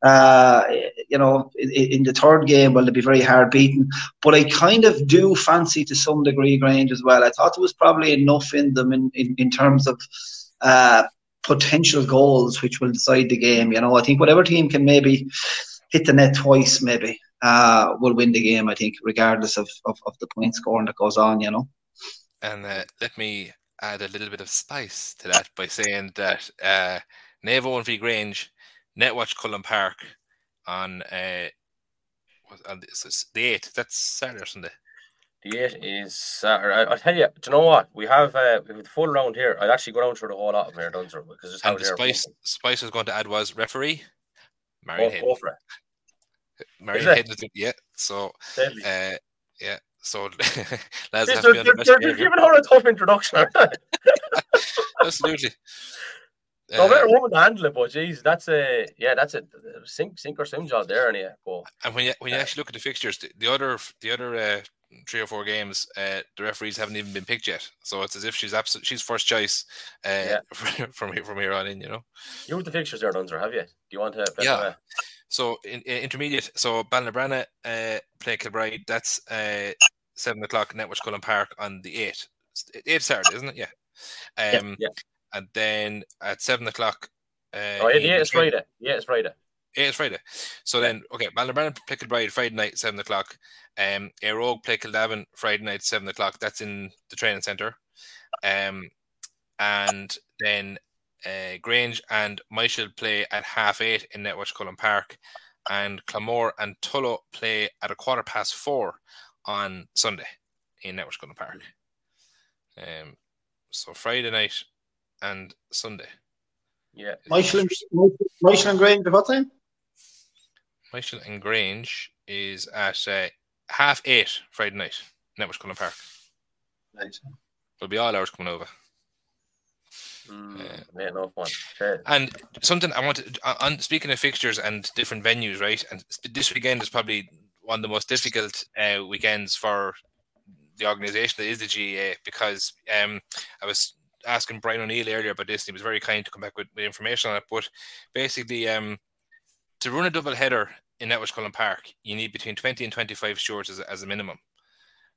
uh, you know, in, in, the third game, well, they'll be very hard beaten. But I kind of do fancy to some degree Grange as well. I thought there was probably enough in them in, in, in terms of uh, potential goals which will decide the game. You know, I think whatever team can maybe hit the net twice, maybe, uh, will win the game, I think, regardless of, of, of the point scoring that goes on, you know. And uh, let me add a little bit of spice to that by saying that uh, Naomh and v Grange Netwatch Cullen Park on uh, on the eighth. That's Saturday or Sunday. The eight is Saturday. I, will tell you. Do you know what we have? Uh, we have the full round here. I'd actually go down through the whole lot of here, Dunzer, because and the spice spice was going to add was referee Marion Hayden. Marion Hayden, yeah. So, uh, yeah. So, lads, they're, they're, they're giving her a tough introduction. Absolutely. No better woman to handle it, but geez, that's a yeah, that's a sink sink or swim job there, and yeah. But and when you when you actually look at the fixtures, the, the other the other uh, three or four games, uh, the referees haven't even been picked yet. So it's as if she's absolute she's first choice uh, yeah. from from here on in. You know. You with the fixtures there, Dunzer, have you? Do you want to? Yeah. So in, in, intermediate, so Ballinabrana uh, play Kilbride. That's uh, seven o'clock. Netwatch Cullen Park on the eighth. Eighth Saturday, isn't it? Yeah. Um, yeah, yeah and then at seven o'clock. Uh, oh, yeah, it's Friday. Yeah, it's Friday. Yeah, it's Friday. So then, okay, Ballinabrana play Kilbride Friday night, seven o'clock. Um, Éire Óg play Kildavin Friday night, seven o'clock. That's in the training centre. Um, and then uh, Grange and Myshall play at half eight in Netwatch Cullen Park, and Clonmore and Tullow play at a quarter past four on Sunday in Netwatch Cullen Park. Um, so Friday night and Sunday. Yeah. Myshall and, Myshall and Grange at what time? Myshall and Grange is at uh, half eight Friday night. Netwatch Cullen Park. Nice. There'll be all hours coming over. Mm, uh, no fun. And something I wanted on speaking of fixtures and different venues, right? And this weekend is probably one of the most difficult uh, weekends for the organisation that is the GAA because um, I was asking Brian O'Neill earlier about this. and he was very kind to come back with, with information on it. But basically, um, to run a double header in Netwatch Cullen Park, you need between 20 and 25 stewards as, as a minimum.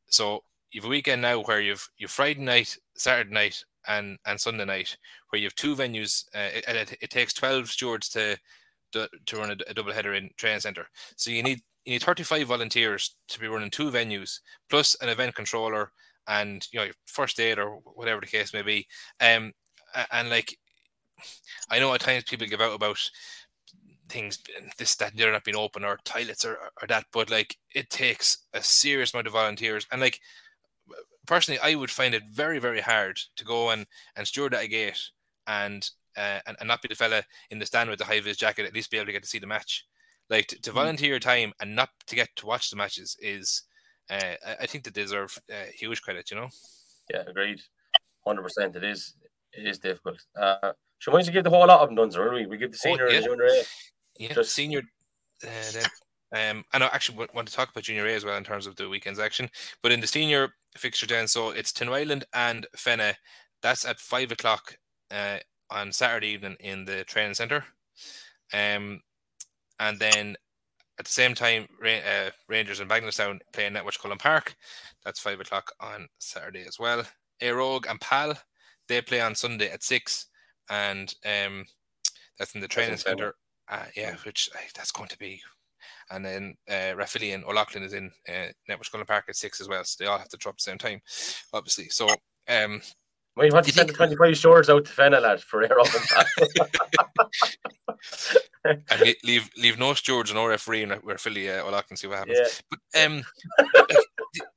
So you have a weekend now where you've you Friday night, Saturday night, and and Sunday night, where you have two venues. Uh, it, it, it, takes 12 stewards to to, run a, a double header in training center. So you need you need 35 volunteers to be running two venues plus an event controller and you know first aid or whatever the case may be um and like i know at times people give out about things this that they're not being open or toilets or, or that but like it takes a serious amount of volunteers and like personally i would find it very very hard to go and and steward at a gate and uh, and, and not be the fella in the stand with the high vis jacket at least be able to get to see the match like to, to mm. volunteer your time and not to get to watch the matches is uh, I think they deserve uh, huge credit. You know. Yeah, agreed. Hundred percent. It is. It is difficult. Uh, so don't you give the whole lot of them done, we? We give the oh, senior oh, yeah. and the junior A. Yeah, Just... senior. Uh, then, um, and I actually want to talk about junior A as well in terms of the weekend's action. But in the senior fixture, then, so it's Tinryland and Fenagh. That's at five o'clock uh, on Saturday evening in the training centre. Um, and then at the same time, uh, Rangers and Bagenalstown playing Netwatch Cullen Park. That's five o'clock on Saturday as well. Óg and Pal, they play on Sunday at six, and um, that's in the training centre. Uh, yeah, which uh, that's going to be. And then uh, and Old Leighlin is in uh, Netwatch Cullen Park at six as well, so they all have to drop at the same time, obviously. So, um, well, you want to send the 25 shorts out to Fenagh, lad, for Éire and leave leave no stewards and no referee and we're Philly uh, Old Leighlin see what happens. Yeah. But um,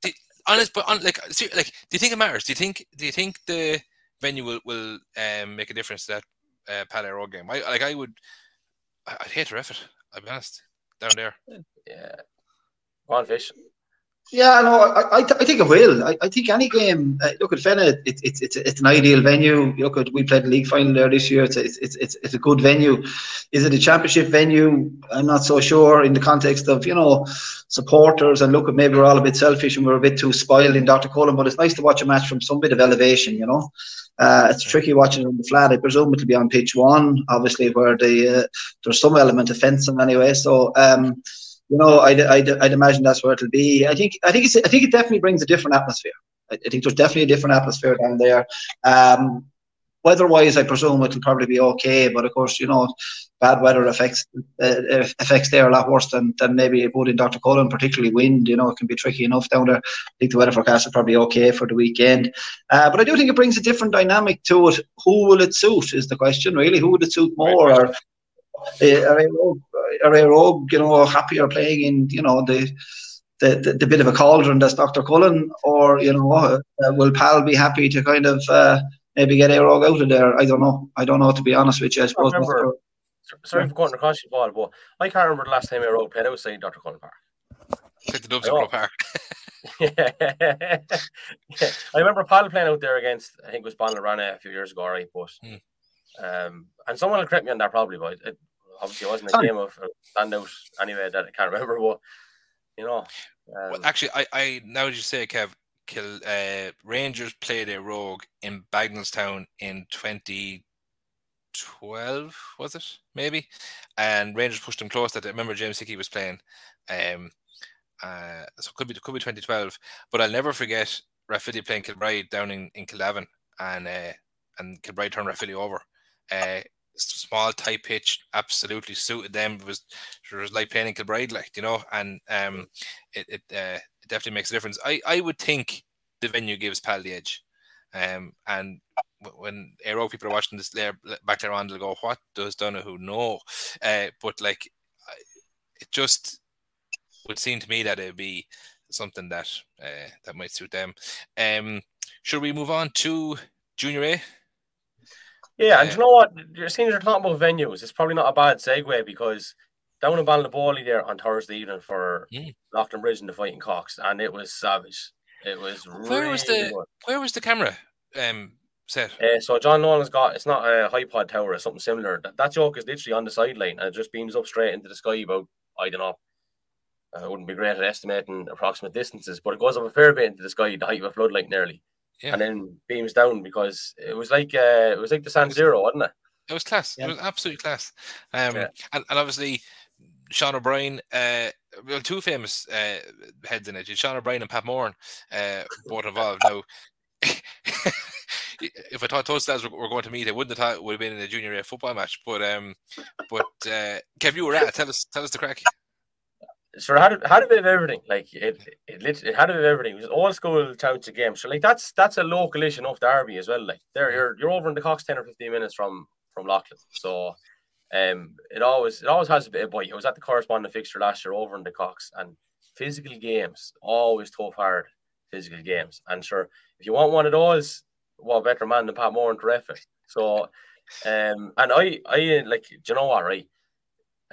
honest, but on, like, like, do you think it matters? Do you think do you think the venue will will um, make a difference to that uh, Pal Road game? I like I would. I, would hate to ref it. I'll be honest. Down there. Yeah. One fish. Yeah, no, I, I, I think it will. I, I think any game. Uh, look at Fenagh. It's it's it's it's an ideal venue. Look at we played the league final there this year. It's it's it's it's, it's a good venue. Is it a championship venue? I'm not so sure in the context of you know supporters and look at maybe we're all a bit selfish and we're a bit too spoiled in Dr. Cullen. But it's nice to watch a match from some bit of elevation. You know, uh, it's tricky watching it on the flat. I presume it'll be on pitch one, obviously, where the uh, there's some element of fencing anyway. So. um you know, I'd, I'd, I'd imagine that's where it'll be. I think, I think it's, I think it definitely brings a different atmosphere. I, I think there's definitely a different atmosphere down there. Um, weather-wise, I presume it'll probably be okay, but of course, you know, bad weather affects uh, affects there a lot worse than, than maybe it would in Dr. Cullen, particularly wind. You know, it can be tricky enough down there. I think the weather forecast is probably okay for the weekend, uh, but I do think it brings a different dynamic to it. Who will it suit? Is the question really? Who would it suit more? Or are Éire Óg, you know, happier playing in, you know, the, the, the, the, bit of a cauldron that's Dr. Cullen, or, you know, uh, will Pal be happy to kind of uh, maybe get Éire Óg out of there? I don't know. I don't know, to be honest with you. I suppose. I remember, sorry for going across you, Paul, but I can't remember the last time Éire Óg played outside Dr. Cullen Park. Hit the Dubs at Park. yeah. I remember Pal playing out there against, I think it was Ballinabrana a few years ago, right? But hmm. Um, and someone will correct me on that probably, but it obviously it wasn't a game of standout anyway that I can't remember. what you know, um, well, actually, I, I now that you say, Kev, Kill, uh, Rangers played Éire Óg in Bagenalstown in 2012, was it? Maybe, and Rangers pushed them close. That I remember James Hickey was playing. Um, uh, so it could be could be 2012, but I'll never forget Rathvilly playing Kilbride down in in Kildavin, and uh, and Kilbride turned Rathvilly over. Uh, small tight pitch absolutely suited them. It was it was like playing in Kilbride, like you know, and um, it it, uh, it definitely makes a difference. I I would think the venue gives Pal the edge, um, and when Aero people are watching this there back there on, they'll go, "What does Donoghue know?" Uh, but like, it just would seem to me that it'd be something that uh, that might suit them. Um, should we move on to Junior A? Yeah, and you know what? You're seeing you're talking about venues. It's probably not a bad segue because down in Ballinaboley there on Thursday evening for mm. Bridge and the Fighting Cocks, and it was savage. It was where really was the good. where was the camera um set? Uh, so John Nolan's got it's not a HiPod tower or something similar. That, that joke is literally on the sideline and it just beams up straight into the sky about I don't know. I wouldn't be great at estimating approximate distances, but it goes up a fair bit into the sky, the height of a floodlight nearly yeah. and then beams down because it was like uh, it was like the San Zero, wasn't it? It was class. Yeah. It was absolutely class. Um, yeah. and, and obviously Sean O'Brien, uh, well, two famous uh, heads in it. Sean O'Brien and Pat Moran, uh, both involved. Now, if I thought those lads were, were, going to meet, I wouldn't have thought it would have been in a junior A football match. But um, but uh, Kev, you were at. Tell us, tell us the crack so it had, it had a bit of everything. Like it, it, it had a bit of everything. It was all school to game. So like that's that's a local issue off Derby as well. Like there, you're you're over in the Cocks ten or fifteen minutes from from Leighlin. So um, it always it always has a bit of bite. I was at the corresponding fixture last year over in the Cocks, and physical games always tough, hard physical games. And sure, if you want one of those, what better man than Pat Moran to ref it? So, um, and I I like, do you know what, right?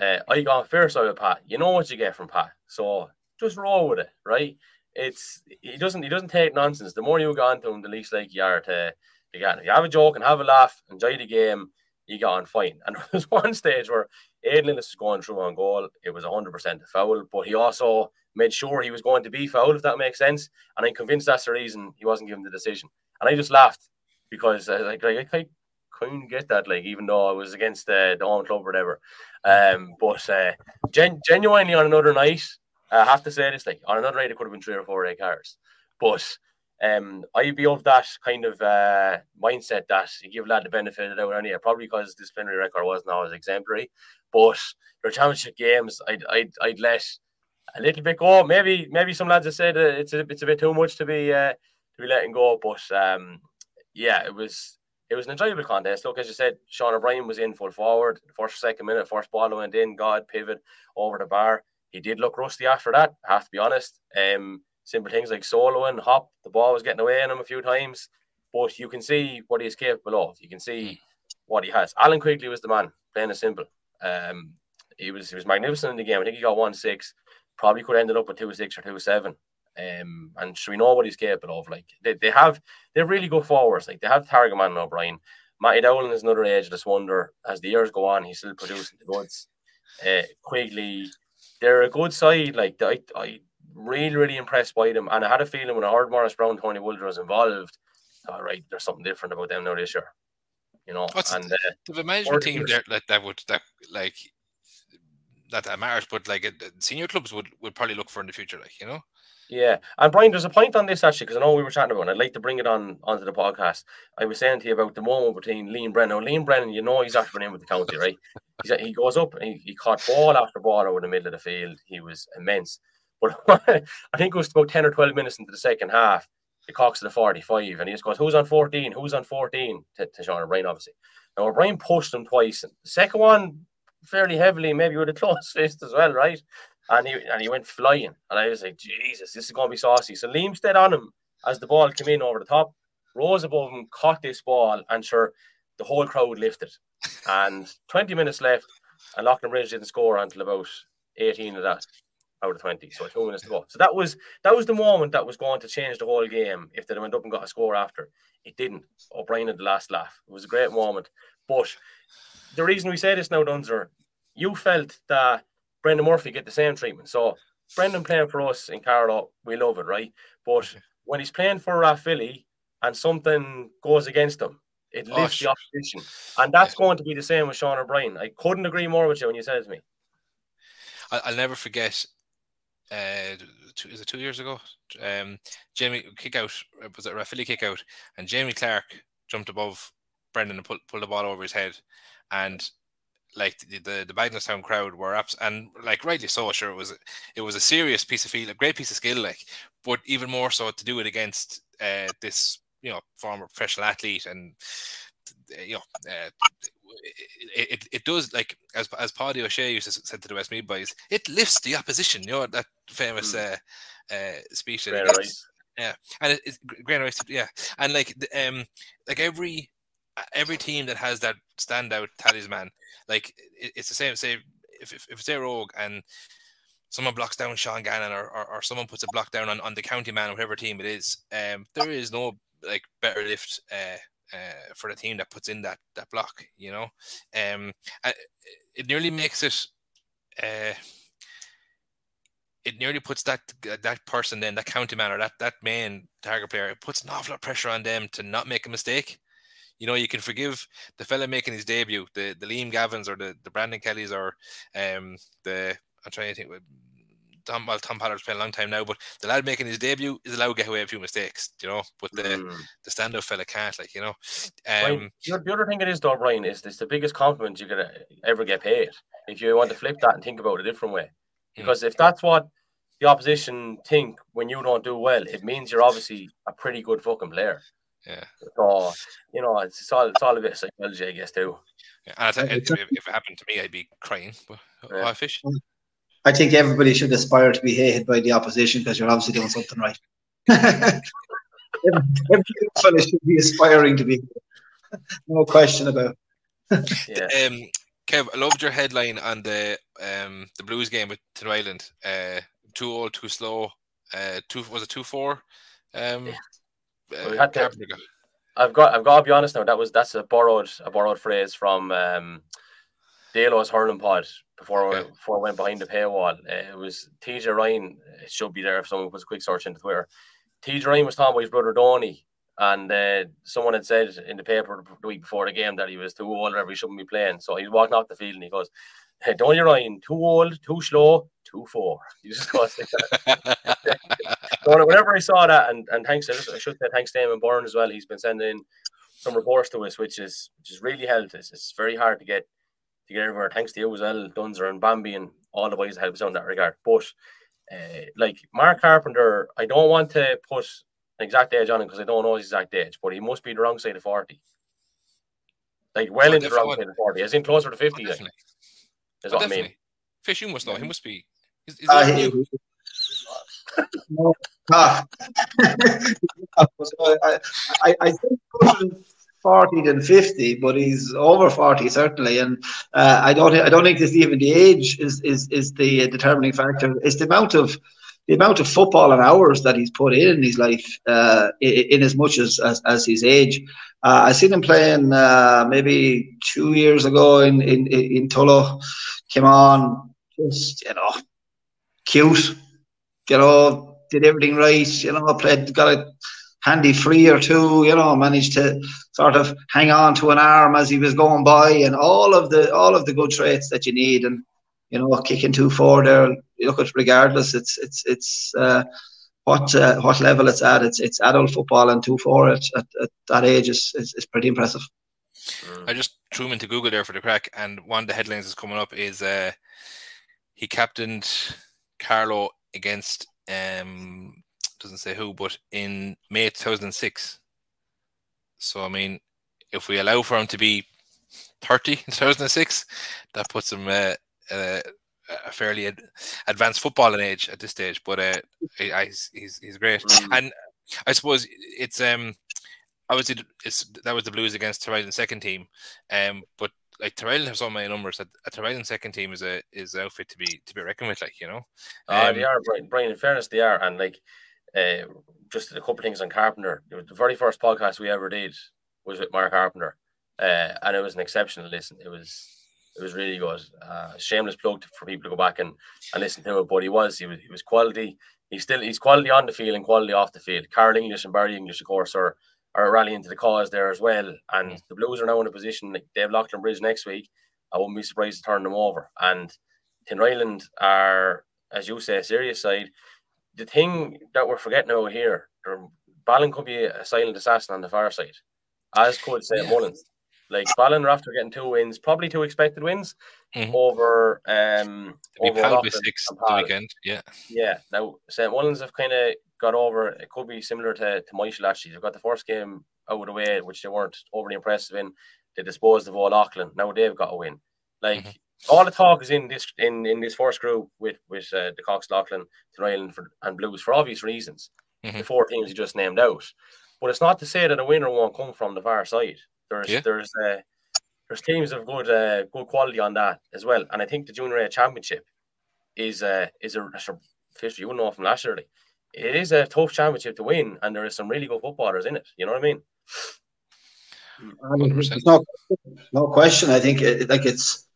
Uh, I got side with Pat. You know what you get from Pat, so just roll with it, right? It's he doesn't he doesn't take nonsense. The more you go on to him, the least like you are to you get you have a joke and have a laugh, enjoy the game. You get on fine. And there was one stage where Aidan Lillis was going through on goal. It was 100% a foul, but he also made sure he was going to be foul, if that makes sense. And I'm convinced that's the reason he wasn't given the decision. And I just laughed because I uh, like, I, I couldn't get that, like even though I was against the, the home club or whatever. Um, but uh, gen- genuinely on another night, I have to say this, like on another night, it could have been three or four red cards. But um, I'd be of that kind of uh, mindset that you give lad the benefit of the doubt anyway, probably because disciplinary record wasn't always exemplary. But your championship games, I'd, I'd, I'd let a little bit go. Maybe maybe some lads have said it's a, it's a bit too much to be uh, to be letting go. But um, yeah, it was it was an enjoyable contest. Look, as you said, Sean O'Brien was in full forward. First, second minute, first ball went in. God pivot over the bar. He did look rusty after that. I have to be honest. Um, simple things like soloing, hop, the ball was getting away in him a few times, but you can see what he's capable of. You can see what he has. Alan Quigley was the man, plain and simple. Um, he was he was magnificent in the game. I think he got one six. Probably could have ended up with two six or two seven. Um, and should we know what he's capable of? Like they, they have they're really good forwards. Like they have target man and O'Brien. Matty Dowling is another ageless wonder. As the years go on, he's still producing the goods. Uh, Quigley, they're a good side. Like I, I really, really impressed by them. And I had a feeling when I heard Maurice Brown, Tony Wilder was involved, all right, there's something different about them now this year. You know, What's, and uh, the management team there like that would that like not that matters, but like senior clubs would would probably look for in the future, like you know. Yeah, and Brian, there's a point on this actually because I know we were chatting about. it. I'd like to bring it on onto the podcast. I was saying to you about the moment between Liam Brennan. Now, Liam Brennan, you know, he's after in with the county, right? He's, he goes up and he, he caught ball after ball over the middle of the field. He was immense. But I think it was about 10 or 12 minutes into the second half, the Cocks to the 45, and he just goes, Who's on 14? Who's on 14? To, to Sean O'Brien, obviously. Now, O'Brien pushed him twice. And the second one, fairly heavily, maybe with a close fist as well, right? And he and he went flying. And I was like, Jesus, this is going to be saucy. So Liam stayed on him as the ball came in over the top, rose above him, caught this ball, and sure, the whole crowd lifted. And 20 minutes left, and Leighlinbridge didn't score until about 18 of that out of 20. So two minutes to go. So that was that was the moment that was going to change the whole game if they went up and got a score after. It didn't. O'Brien had the last laugh. It was a great moment. But the reason we say this now, Dunzer, you felt that Brendan Murphy get the same treatment. So Brendan playing for us in Carlow, we love it, right? But when he's playing for Rathvilly and something goes against him, it oh, lifts oh, the opposition. And that's yeah. going to be the same with Sean O'Brien. I couldn't agree more with you when you said it to me. I'll never forget uh, two, is it two years ago? Um, Jamie kick out was it Rathvilly kick out, and Jamie Clark jumped above Brendan and pulled, pulled the ball over his head, and like the the, the Bagenalstown crowd were ups and like rightly so. Sure, it was it was a serious piece of feel, a great piece of skill, like, but even more so to do it against uh, this you know former professional athlete and you know uh, it, it, it does like as as Páidí Ó Sé used to said to the Westmeath boys, it lifts the opposition. You know that famous mm. uh, uh, speech. That yeah, and it, it's great. Yeah, and like um, like every every team that has that standout talisman, like it, it's the same. Say if if, if it's Éire Óg and someone blocks down Sean Gannon or, or, or, someone puts a block down on, on the county man, or whatever team it is, um, there is no like better lift uh, uh, for the team that puts in that that block. You know, um, it nearly makes it. Uh, it nearly puts that that person then that county man or that that main target player it puts an awful lot of pressure on them to not make a mistake. You know, you can forgive the fella making his debut, the the Liam Gavins or the the Brandon Kellys or um the I'm trying to think Tom, well, Tom Pollard's playing a long time now, but the lad making his debut is allowed to get away a few mistakes, you know. But the mm. the stand-up fella can't, like you know. Um, the, the other thing it is, though, Brian, is this the biggest compliment you could ever get paid. If you want to flip that and think about it a different way, hmm. because mm. if that's what the opposition think when you don't do well, it means you're obviously a pretty good fucking player. Yeah. So you know, it's, it's all it's all a bit of psychology, I guess, too. Yeah, and I if, if, it happened to me, I'd be crying. But yeah. fish. I think everybody should aspire to be hated by the opposition because you're obviously doing something right. every fellow should be aspiring to be. no question about. yeah. Um, Kev, I loved your headline on the um the Blues game with Tinryland. Uh, too old, too slow. Uh, two was it two four? Um, uh, to, I've got I've got to be honest now. That was that's a borrowed a borrowed phrase from um, Dalo's hurling pod before okay. before I went behind the paywall. Uh, it was TJ Ryan. It should be there if someone puts a quick search into Twitter. TJ Ryan was talking about his brother Donny and uh, someone had said in the paper the week before the game that he was too old or he shouldn't be playing. So he's walking off the field and he goes, hey, Donny Ryan, too old, too slow, too four. He just goes whenever I saw that, and, and thanks, I, I should say thanks to him and Bourne as well, he's been sending in some reports to us, which is which is really helped us. It's very hard to get to get everywhere. Thanks to you as well, Dunzer and Bambi and all the boys that help us out in that regard. But uh, like Mark Carpenter, I don't want to put an exact age on him because I don't know his exact age, but he must be the wrong side of 40. Like well oh, into the wrong side of 40. As in closer to 50. Oh, like, is oh, what definitely. I mean. Fish, you must know. He must be. Is, is uh, he, no, ah. I, I, I think 40 than 50, but he's over 40 certainly. And uh, I don't I don't think this even the age is is is the determining factor. It's the amount of the amount of football and hours that he's put in in his life, uh, in, in, as much as as, as his age. Uh, I seen him playing uh, maybe two years ago in in in Tullow. Came on, just you know, cute, you know, did everything right. You know, played got a handy free or two. You know, managed to sort of hang on to an arm as he was going by, and all of the all of the good traits that you need. And you know, kicking two four there. Look at regardless, it's it's it's. Uh, what uh, what level it's at. It's it's adult football and two four at, at, at that age is, is, is pretty impressive. I just threw him into Google there for the crack, and one of the headlines that's coming up is uh, he captained Carlow against um doesn't say who, but in May 2006. So I mean, if we allow for him to be 30 in 2006, that puts him uh, uh, a fairly ad- advanced footballing age at this stage. But uh, I, he's he's great, mm. and I suppose it's um obviously it's that was the Blues against Tyrone second team, um, but like Tyrone have so many numbers that a Tyrone second team is a is an outfit to be to be reckoned with, like you know. Um, they are, Brian. Brian. In fairness, they are, and like uh, just a couple of things on Carpenter. The very first podcast we ever did was with Mark Carpenter, uh, and it was an exceptional listen. It was it was really good. Uh, shameless plug for people to go back and, and listen to it. But he was he was he was quality. He's still he's quality on the field and quality off the field. Karl English and Barry English, of course, are are rallying to the cause there as well. And mm. the Blues are now in a position like they have Leighlinbridge next week. I wouldn't be surprised to turn them over. And Tinryland are, as you say, a serious side. The thing that we're forgetting over here, Ballon could be a silent assassin on the far side, as could say yeah. Mullins. Like Ballon are after getting two wins, probably two expected wins mm-hmm. over um over Pal six the weekend. Yeah. Yeah. Now St. Mullins have kind of got over it could be similar to, to Myshall actually. They've got the first game out of the way, which they weren't overly impressive in. They disposed of all Auckland. Now they've got a win. Like mm-hmm. all the talk is in this in, in this first group with with uh, the Cocks Leighlin, Island for, and Blues for obvious reasons. Mm-hmm. The four teams you just named out. But it's not to say that a winner won't come from the far side. There's yeah. there's uh, there's teams of good uh, good quality on that as well, and I think the Junior A Championship is uh, is a, a fish you know from last year. It is a tough championship to win, and there is some really good footballers in it. You know what I mean? I mean no, no question. I think it, like it's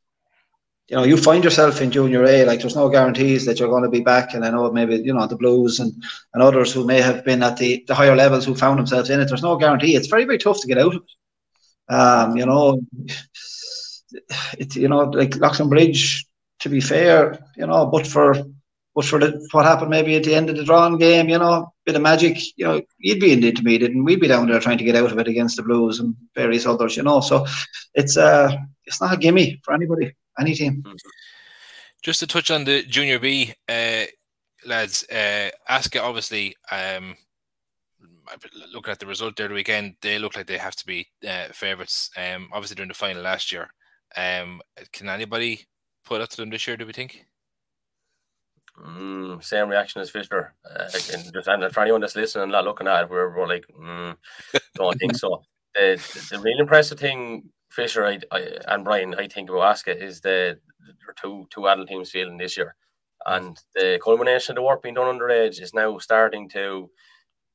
you know, you find yourself in junior A, like there's no guarantees that you're going to be back. And I know maybe, you know, the Blues and, and others who may have been at the, the higher levels who found themselves in it, there's no guarantee. It's very, very tough to get out of it. Um, you know, it's you know, like Leighlinbridge, to be fair, you know, but for but for the, what happened maybe at the end of the drawn game, you know, bit of magic, you know, you'd be in the intermediate and we'd be down there trying to get out of it against the Blues and various others, you know. So it's uh it's not a gimme for anybody, any team. Just to touch on the junior B, uh, lads, uh, Aska obviously um looking at the result there the weekend, they look like they have to be uh, favourites. Um, obviously during the final last year. Um, can anybody put up to them this year? Do we think? Mm, same reaction as Fisher. Uh, and, just, and for anyone that's listening and not looking at it, we're, we're like, mm, don't think so. The, the, the real impressive thing, Fisher I, I, and Brian, I think about Aska is the, the two two adult teams feeling this year, and the culmination of the work being done underage is now starting to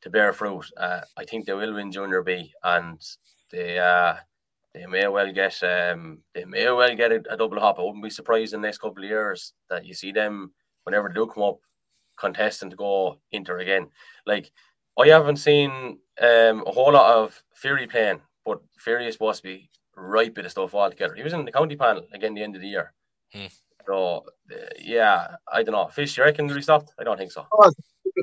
to bear fruit. Uh, I think they will win Junior B, and they uh, they may well get um, they may well get a, a, double hop. I wouldn't be surprised in the next couple of years that you see them whenever they do come up contesting to go Inter again. Like I haven't seen um, a whole lot of Fury playing, but Fury is supposed to be right bit of stuff altogether. He was in the county panel again the end of the year. Hmm. So uh, yeah, I don't know. Fish, you reckon he stopped? I don't think so.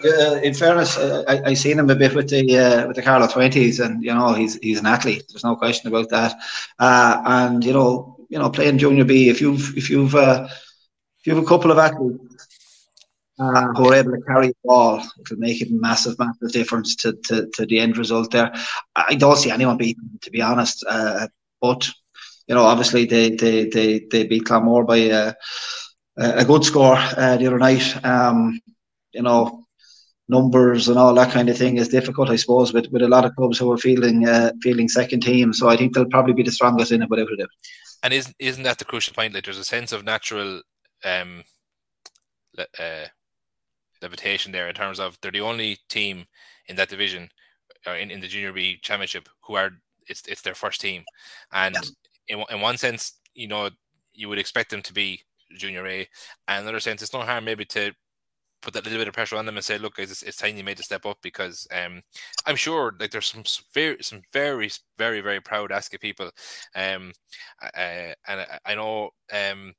Uh, in fairness, uh, I, I seen him a bit with the uh, with the Carlow twenties, and you know he's he's an athlete. There's no question about that. Uh, and you know, you know, playing junior B, if you've if you've uh, if you have a couple of athletes uh, who are able to carry the ball, it'll make it a massive, massive difference to, to, to the end result there. I don't see anyone beating, to be honest. Uh, but you know, obviously they they they, they beat Clonmore by uh, a good score uh, the other night. Um, you know, numbers and all that kind of thing is difficult, I suppose, with, with a lot of clubs who are feeling uh, feeling second team. So I think they'll probably be the strongest in it, whatever they do. And isn't isn't that the crucial point? Like, there's a sense of natural um, uh, levitation there in terms of they're the only team in that division or in, in the junior B championship who are it's it's their first team, and in in one sense, you know, you would expect them to be junior A, and in another sense, it's no harm maybe to put that little bit of pressure on them and say, look, it's, it's time you made to step up because um, I'm sure like there's some very, some very, very, very proud Ascot people, um, uh, and I, I know um,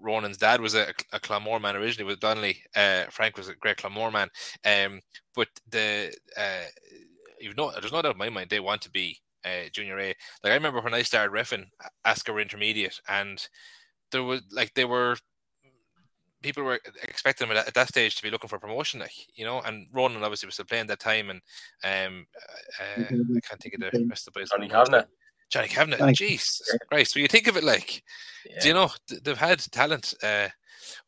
Ronan's dad was a, a Clonmore man originally with Donnelly. Uh, Frank was a great Clonmore man. Um, but the uh, you know, there's no doubt in my mind they want to be uh, junior A. Like I remember when I started refing Ascot intermediate, and there was like they were people were expecting him at, that stage to be looking for promotion, like you know. And Ronan obviously was still playing that time, and um, uh, I can't think of the rest of the boys. Johnny Kavanagh. Johnny Kavanagh. Jesus Christ. When you think of it like, yeah. do you know, they've had talent. Uh,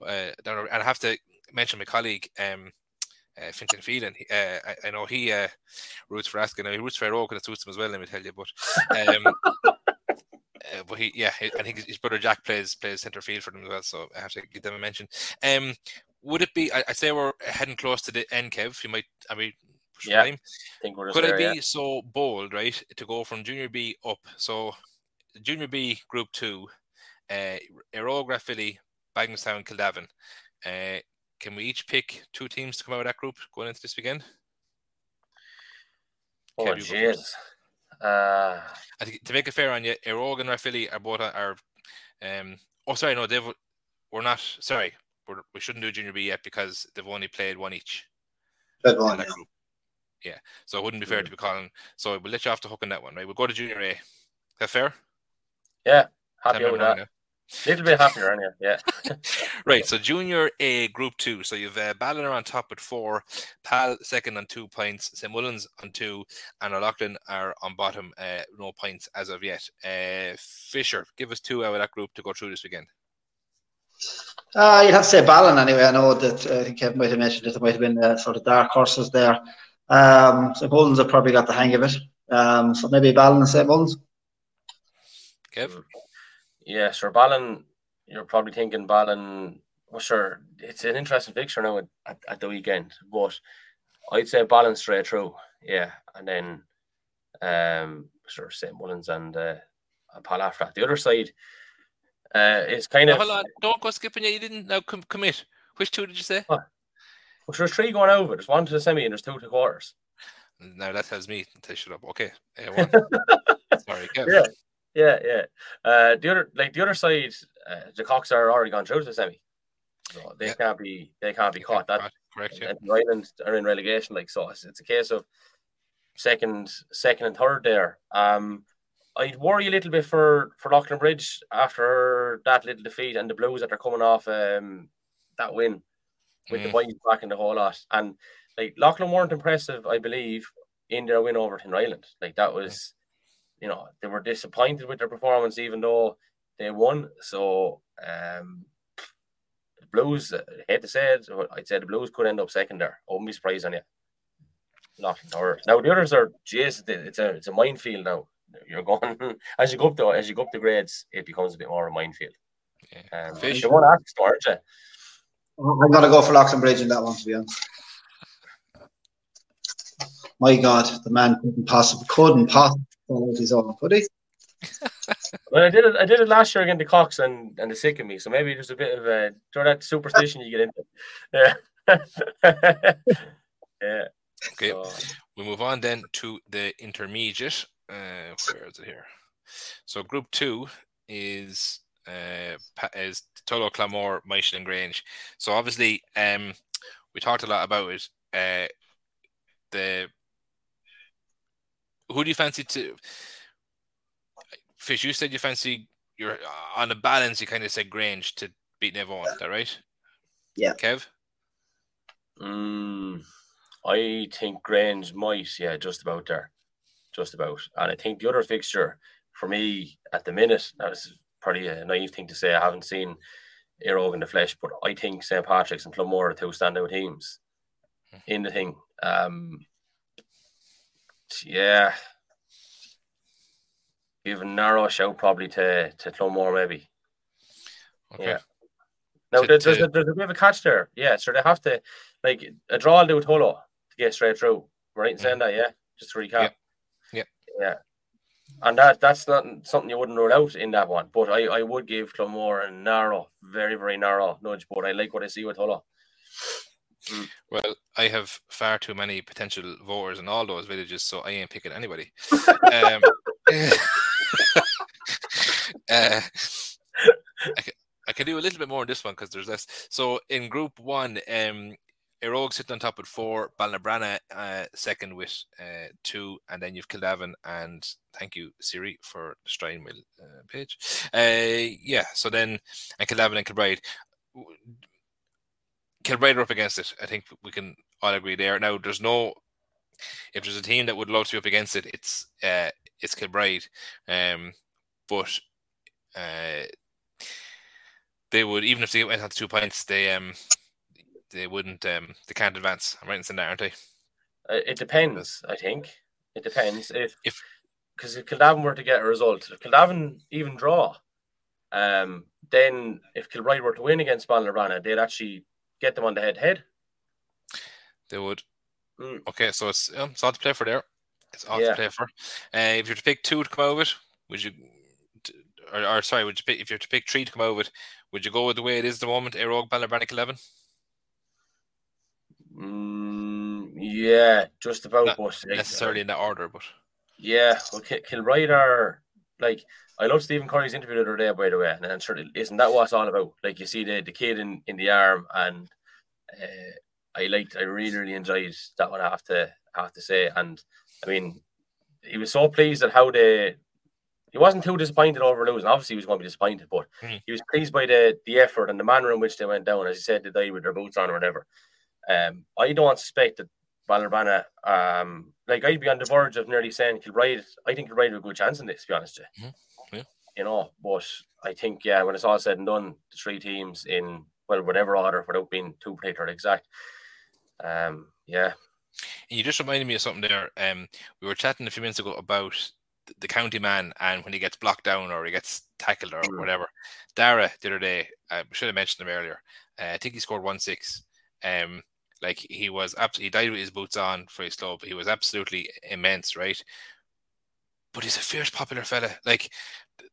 uh, and I have to mention my colleague, um, uh, Fintan Phelan. Uh, I, I, know he uh, roots for Ascot. Now he roots for Oak and it suits him as well, let me tell you. But um, uh, but he, yeah, I think his brother Jack plays plays centre field for them as well, so I have to give them a mention. Um, would it be? I, I say we're heading close to the end, Kev. You might, I mean, yeah, I think we're could there, I be yeah. so bold, right, to go from junior B up? So, junior B group two, uh, Éire Óg Rathvilly, Bagenalstown, Kildavin. Uh, can we each pick two teams to come out of that group going into this weekend? Oh, jeez. Uh, I think to make it fair on you, Éire Óg and Rathvilly are both are. Um, oh, sorry, no, they've we're not. Sorry, we're, we shouldn't do junior B yet because they've only played one each. Played one, yeah. Group. Yeah, so it wouldn't be fair to be calling. So we'll let you off the hook on that one, right? We'll go to junior A. Is that fair? Yeah, happy with that. A little bit happier, aren't you? Yeah. right. So junior A group two. So you've uh, Ballina on top with four, Pal second on two points, St Mullins on two, and Old Leighlin are on bottom, uh, no points as of yet. Uh, Fisher, give us two out of that group to go through this weekend. Uh, you'd have to say Ballon anyway. I know that uh, I think Kevin might have mentioned that there might have been uh, sort of dark horses there. Um, so Mullins have probably got the hang of it. Um, so maybe Ballon and St Mullins. Kev? Yeah, sure. Ballon, you're probably thinking Ballon. Well, sure, it's an interesting picture now at, at, at the weekend, but I'd say Ballon straight through. Yeah, and then um, sure, St Mullins and uh, Pal after that. The other side uh, is kind no, of. Hold on, don't go skipping yet. You didn't now com- commit. Which two did you say? What? Well, there's three going over. There's one to the semi and there's two to quarters. Now that tells me to shut up. Okay. Uh, Sorry. Yeah, yeah, yeah. Uh, the other, like the other side, uh, the Cocks are already gone through to the semi, so they Yeah. can't be they can't be caught. That Correct, yeah. and Ireland are in relegation, like so. It's, it's a case of second, second and third there. Um, I'd worry a little bit for for Leighlinbridge after that little defeat and the Blues that are coming off um that win with the Mm. boys back in the whole lot. And like Leighlin weren't impressive, I believe, in their win over Tinryland. Like that was, you know, they were disappointed with their performance, even though they won. So um, the Blues, uh, I hate to say it, I'd say the Blues could end up second there. I wouldn't be surprised on you. Leighlin. Now the others are, jeez, it's a it's a minefield now. You're going as you go up the as you go up the grades, it becomes a bit more of a minefield. Yeah. Um, Fish. you want to ask, aren't you? I'm going to go for Leighlinbridge in that one, to be honest. My God, the man couldn't possibly couldn't possibly follow his own, could he? Well, I did it. I did it last year against the Cocks and and the sick of me. So maybe there's a bit of a sort of that superstition you get into. Yeah. yeah. Okay. So, We move on then to the intermediate. Uh, where is it here? So group two is uh, is Tullow, Clonmore, Michael Grange. So obviously, um, we talked a lot about it. Uh, the who do you fancy to? Fish, you said you fancy you're on the balance. You kind of said Grange to beat Naomh Eoin. Is that right? Yeah. Kev. Mm, I think Grange might, yeah, just about there, just about. And I think the other fixture for me at the minute, that was probably a uh, naive thing to say. I haven't seen Éire Óg in the flesh, but I think St. Patrick's and Clonmore are two standout teams hmm. in the thing. Um, yeah, give a narrow shout probably to to Clonmore maybe. Okay. Yeah. Now To- there's, there's, a, there's a bit of a catch there. Yeah, so they have to like a draw will do with Holo to get straight through. Right in hmm. saying that, yeah. Just to recap. Yeah. Yeah. And that that's not something you wouldn't rule out in that one. But I, I would give Clonmore a narrow, very, very narrow nudge. But I like what I see with Holo. Well, I have far too many potential voters in all those villages, so I ain't picking anybody. um, uh, I, can, I can do a little bit more on this one because there's less. So in Group One, um, Óg sitting on top with four, Ballinabrana uh, second with uh, two, and then you've Kildavin and thank you Siri for destroying my uh, page. Uh, yeah, so then and Kildavin and Kilbride. Kilbride are up against it. I think we can all agree there. Now, there's no. If there's a team that would love to be up against it, it's uh, it's Kilbride. Um, but uh, they would even if they went on to two points, they um they wouldn't um they can't advance. I'm right in saying that, aren't they? Uh, it depends, I think. It depends if If- because if Kildavin were to get a result, if Kildavin even draw, um, then if Kilbride were to win against Ballinabrana, they'd actually get them on the head head. They would. Mm. Okay, so it's um, it's all to play for there. It's all Yeah. to play for. Uh, if you're to pick two to come out of it, would you? Or, or sorry, would you pick if you're to pick three to come out of it? Would you go with the way it is at the moment? Óg, Balnabranic eleven. Mm, yeah, just about. Not but necessarily in that order, but Yeah, well, Kilbride like I love Stephen Curry's interview the other day, by the way, and, and certainly isn't that what it's all about? Like you see the, the kid in, in the arm, and uh, I liked, I really really enjoyed that one. I have to I have to say, and I mean, he was so pleased at how they. He wasn't too disappointed over losing. Obviously, he was going to be disappointed, but Mhm. he was pleased by the the effort and the manner in which they went down. As he said, they died with their boots on or whatever. Um, I don't suspect that Ballinabrana, um, like I'd be on the verge of nearly saying Kilbride. I think Kilbride have a good chance in this, to be honest. with you. Mhm. Yeah. You know, but I think yeah, when it's all said and done, the three teams in well, whatever order, without being too particular exact. Um, yeah, And you just reminded me of something there. Um, we were chatting a few minutes ago about the county man and when he gets blocked down or he gets tackled or Mm. whatever. Dara the other day, I should have mentioned him earlier. Uh, I think he scored one six. Um, like he was absolutely he died with his boots on for his club. He was absolutely immense, right? But he's a fierce, popular fella. Like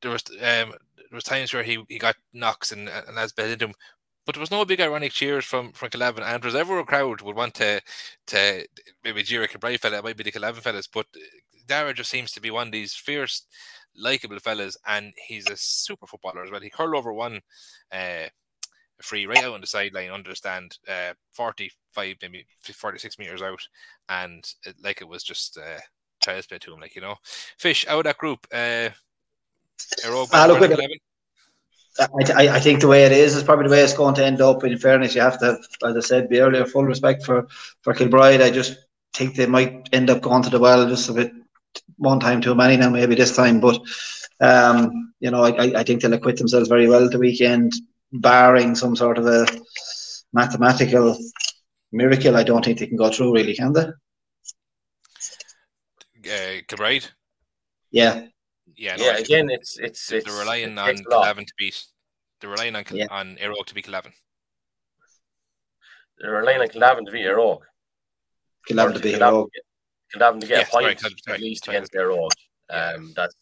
there was um there was times where he, he got knocks and and as bedded him. But there was no big ironic cheers from from Kildavin, and there was ever a crowd would want to to maybe Jira Kilbride fella, it might be the Kildavin fellas, but Dara just seems to be one of these fierce, likable fellas, and he's a super footballer as well. He curled over one uh, free right out on the sideline, under the stand, uh, 45, maybe 46 meters out, and it, like it was just uh, child's play to him, like you know. Fish out of that group, uh, Ah, look, with I, I, think the way it is is probably the way it's going to end up. In fairness, you have to, have, as I said be earlier, full respect for for Kilbride. I just think they might end up going to the well just a bit one time too many now, maybe this time. But um, you know, I, I- I think they'll acquit themselves very well the weekend, barring some sort of a mathematical miracle. I don't think they can go through, really, can they? Uh, Kilbride. Yeah, Yeah, no, yeah. Again, it's it's they're relying it on takes a lot. Kildavin to beat. They're relying on Yeah. on Aero to beat Kildavin. They're relying on Kildavin to beat Éire Óg. Kildavin to be Kildavin Kildavin to get Yeah, a point sorry, sorry, sorry, at least sorry. against Éire Um, that's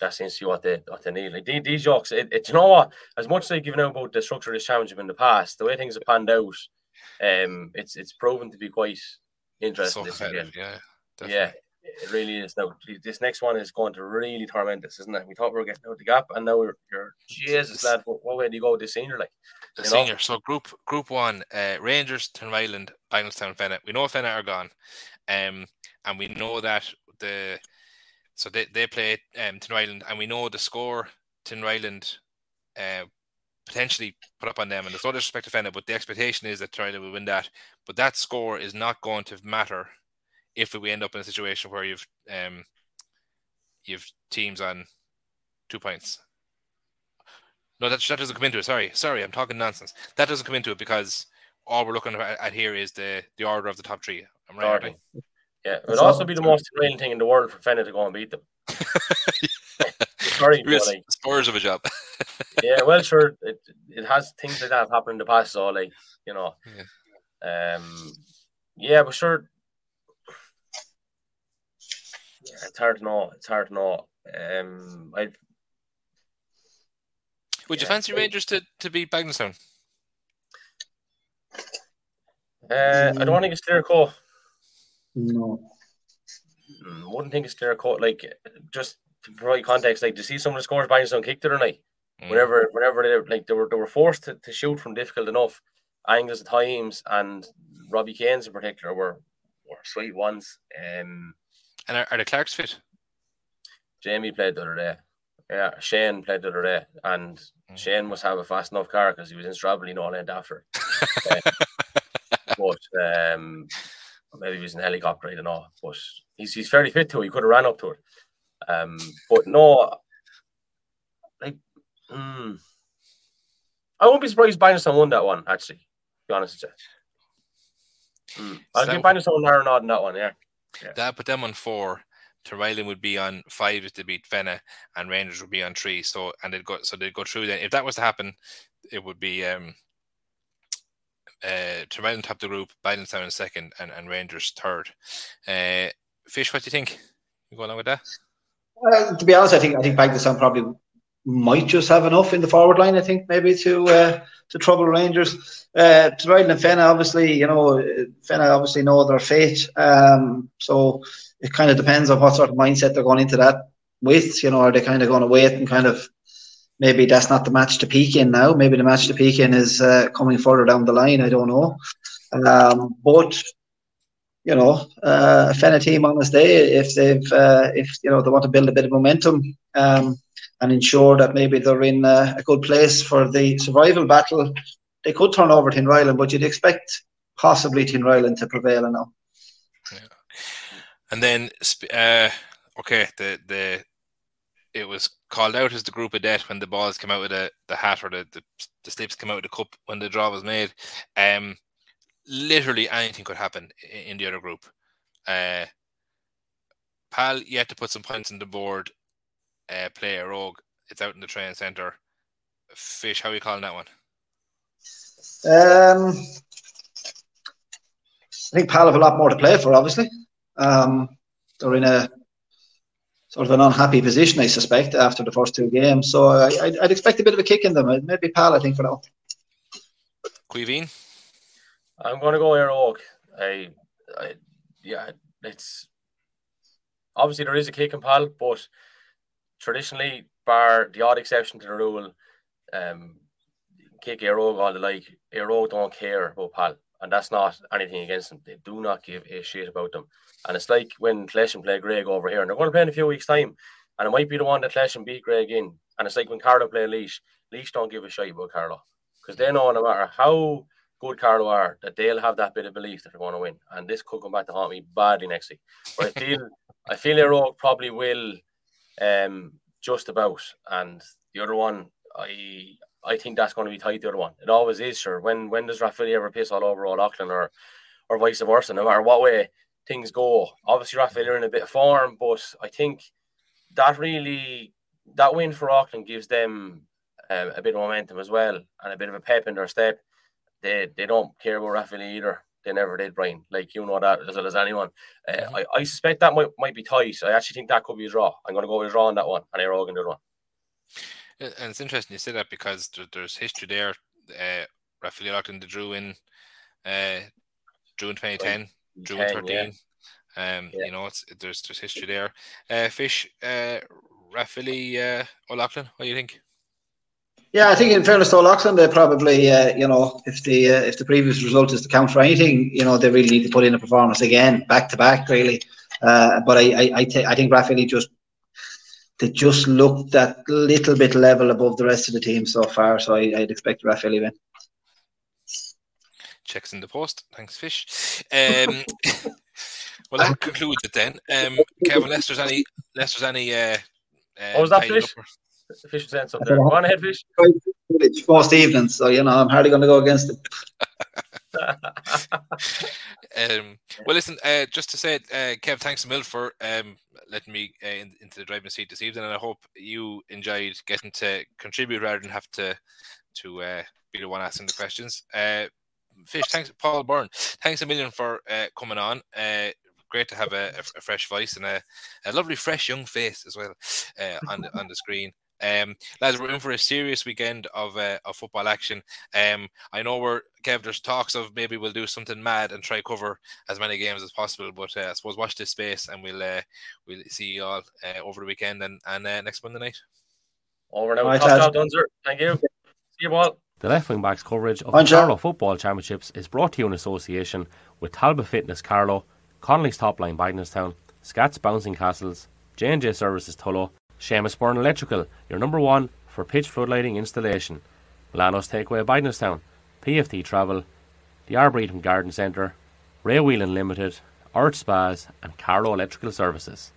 that seems to be what they what they need. Like these, these jokes, it, it, you know what? As much as I've given out about the structure of this championship in the past, the way things have panned out, um, it's it's proven to be quite interesting So this competitive, yeah. Definitely. Yeah, it really is. Now, this next one is going to really torment us, isn't it? We thought we were getting out the gap, and now we're, you're, Jesus, lad, what, what way do you go with this senior? Like, The you know? senior. So group group one, uh, Rangers, Turn Island, Bagenalstown, Fenagh. We know Fenagh are gone, um, and we know that the so they, they play um Island, and we know the score Island uh potentially put up on them. And there's no disrespect to Fenagh, but the expectation is that Tinryland will win that. But that score is not going to matter if we end up in a situation where you've um you've teams on two points. No, that, that doesn't come into it. Sorry, sorry, I'm talking nonsense. That doesn't come into it because all we're looking at, at here is the the order of the top three. I'm right. Order. aren't Yeah, it would That's also be the most thrilling thing in the world for Fenagh to go and beat them. Sorry, Real like, spurs of a job. yeah, well, sure, it, it has things like that have happened in the past, so like, you know, um, yeah, but sure, yeah, it's hard to know. It's hard to know. Um, I Would you Yeah. fancy Rangers to, to beat Bagenalstown? uh, I don't think it's clear cut. No. Wouldn't think it's clear cut. Like, just to provide context, like, to see some of the scores Bagenalstown kicked the other night. Mm. whenever whenever they like they were they were forced to, to shoot from difficult enough angles at times and Robbie Kane's in particular were were sweet ones. Um And are, are the Clarks fit? Jamie played the other day. Yeah, Shane played the other day and Mm. Shane must have a fast enough car because he was in Strawberry all end after. but um maybe he was in helicopter, I don't know. But he's he's fairly fit too. He could have ran up to it. Um but no like mm, I won't be surprised Bagenalstown won that one, actually, to be honest with you. Mm. I'll So give that- Bagenalstown an nod in that one, yeah. That put them on four. Tinryland would be on five if they beat Fenagh, and Rangers would be on three. So and they'd go so they'd go through. Then if that was to happen, it would be um uh Tinryland top the group, Bagenalstown in second, and, and Rangers third. Uh, Fish, what do you think? You go along with that? Uh, to be honest, I think I think Bagenalstown probably might just have enough in the forward line. I think maybe to uh, to trouble Rangers. Uh, Tinryland and Fenagh, obviously, you know, Fenagh obviously know their fate. Um, so it kind of depends on what sort of mindset they're going into that with. You know, are they kind of going to wait and kind of maybe that's not the match to peak in now. Maybe the match to peak in is uh, coming further down the line. I don't know. Um, but you know, uh, a Fenagh team on this day, if they've, uh, if you know, they want to build a bit of momentum um, and ensure that maybe they're in uh, a good place for the survival battle, they could turn over Tinryland, but you'd expect possibly Tinryland to prevail now. And then, uh, okay, the the it was called out as the group of death when the balls came out of the, the hat or the, the the slips came out of the cup when the draw was made. Um, literally anything could happen in, in the other group. Uh, Pal yet to put some points on the board. Uh, play a rogue. It's out in the train centre. Fish, how are you calling that one? Um, I think Pal have a lot more to play for, obviously. Um, they're in a sort of an unhappy position, I suspect, after the first two games. So I, I'd, I'd expect a bit of a kick in them. Maybe Pal, I think, for now. Cuivine? I'm going to go Éire Óg. I, I, yeah, it's obviously there is a kick and pal, but traditionally, bar the odd exception to the rule, um, kick Éire Óg all the like. Éire Óg don't care about pal, and that's not anything against them. They do not give a shit about them. And it's like when Clesham play Greg over here, and they're going to play in a few weeks' time, and it might be the one that Clesham beat Greg in. And it's like when Carlow play Laois, Laois don't give a shit about Carlow because they know no matter how good Carlow are, that they'll have that bit of belief that they're going to win. And this could come back to haunt me badly next week. But I feel I feel Éire Óg probably will um just about. And the other one, I I think that's going to be tight, the other one. It always is, sure. When when does Rathvilly ever piss all over Old Leighlin or or vice versa, no matter what way things go. Obviously Rathvilly are in a bit of form, but I think that really that win for Auckland gives them um, a bit of momentum as well and a bit of a pep in their step they they don't care about Rathvilly either. They never did, Brian. Like you know that as well as anyone. Uh, Mhm. I, I suspect that might might be tight. I actually think that could be a draw. I'm going to go with a draw on that one, and Air Ogan the other one. And it's interesting you say that because there, there's history there. Uh, Rathvilly Leighlin drew in uh, June 2010, June 10, 13. Um, yeah. you know, it's there's there's history there. Uh, Fish, uh, Rathvilly uh, Old Leighlin, what do you think? Yeah, I think in fairness to Old Leighlin, they probably, uh, you know, if the uh, if the previous result is to count for anything, you know, they really need to put in a performance again, back to back, really. Uh, but I think Rathvilly just they just looked that little bit level above the rest of the team so far. So I, would expect Rathvilly win. Checks in the post. Thanks, Fish. Um, well, that concludes it then. Um, Kevin, Leicester's any Leicester's any. Uh, uh, what was that, Fish? Fish saying something there. Go on ahead, Fish. It's first evening, so you know I'm hardly going to go against it. um, well, listen, uh, just to say, uh, Kev, thanks a mil for um, letting me uh, in, into the driving seat this evening, and I hope you enjoyed getting to contribute rather than have to to uh, be the one asking the questions. Uh, Fish, thanks, Paul Byrne. Thanks a million for uh, coming on. Uh, great to have a, a, fresh voice and a, a, lovely, fresh young face as well on the on the screen. Um, lads, we're in for a serious weekend of uh, of football action. Um, I know we're Kev. There's talks of maybe we'll do something mad and try cover as many games as possible. But uh, I suppose watch this space, and we'll uh, we'll see you all uh, over the weekend and and uh, next Monday night. Over now, right, top Dunzer. Thank you. See you all. The Left Wing Backs coverage of the Carlow Football Championships is brought to you in association with Talbot Fitness Carlow, Connolly's Top Line Bagenalstown, Scats Bouncing Castles, J&J Services Tullow, Seamus Byrne Electrical, your number one for pitch floodlighting installation. Lanos Takeaway Bagenalstown, PFT Travel, the Arboretum Garden Centre, Ray Whelan Limited, Art Spas, and Carlow Electrical Services.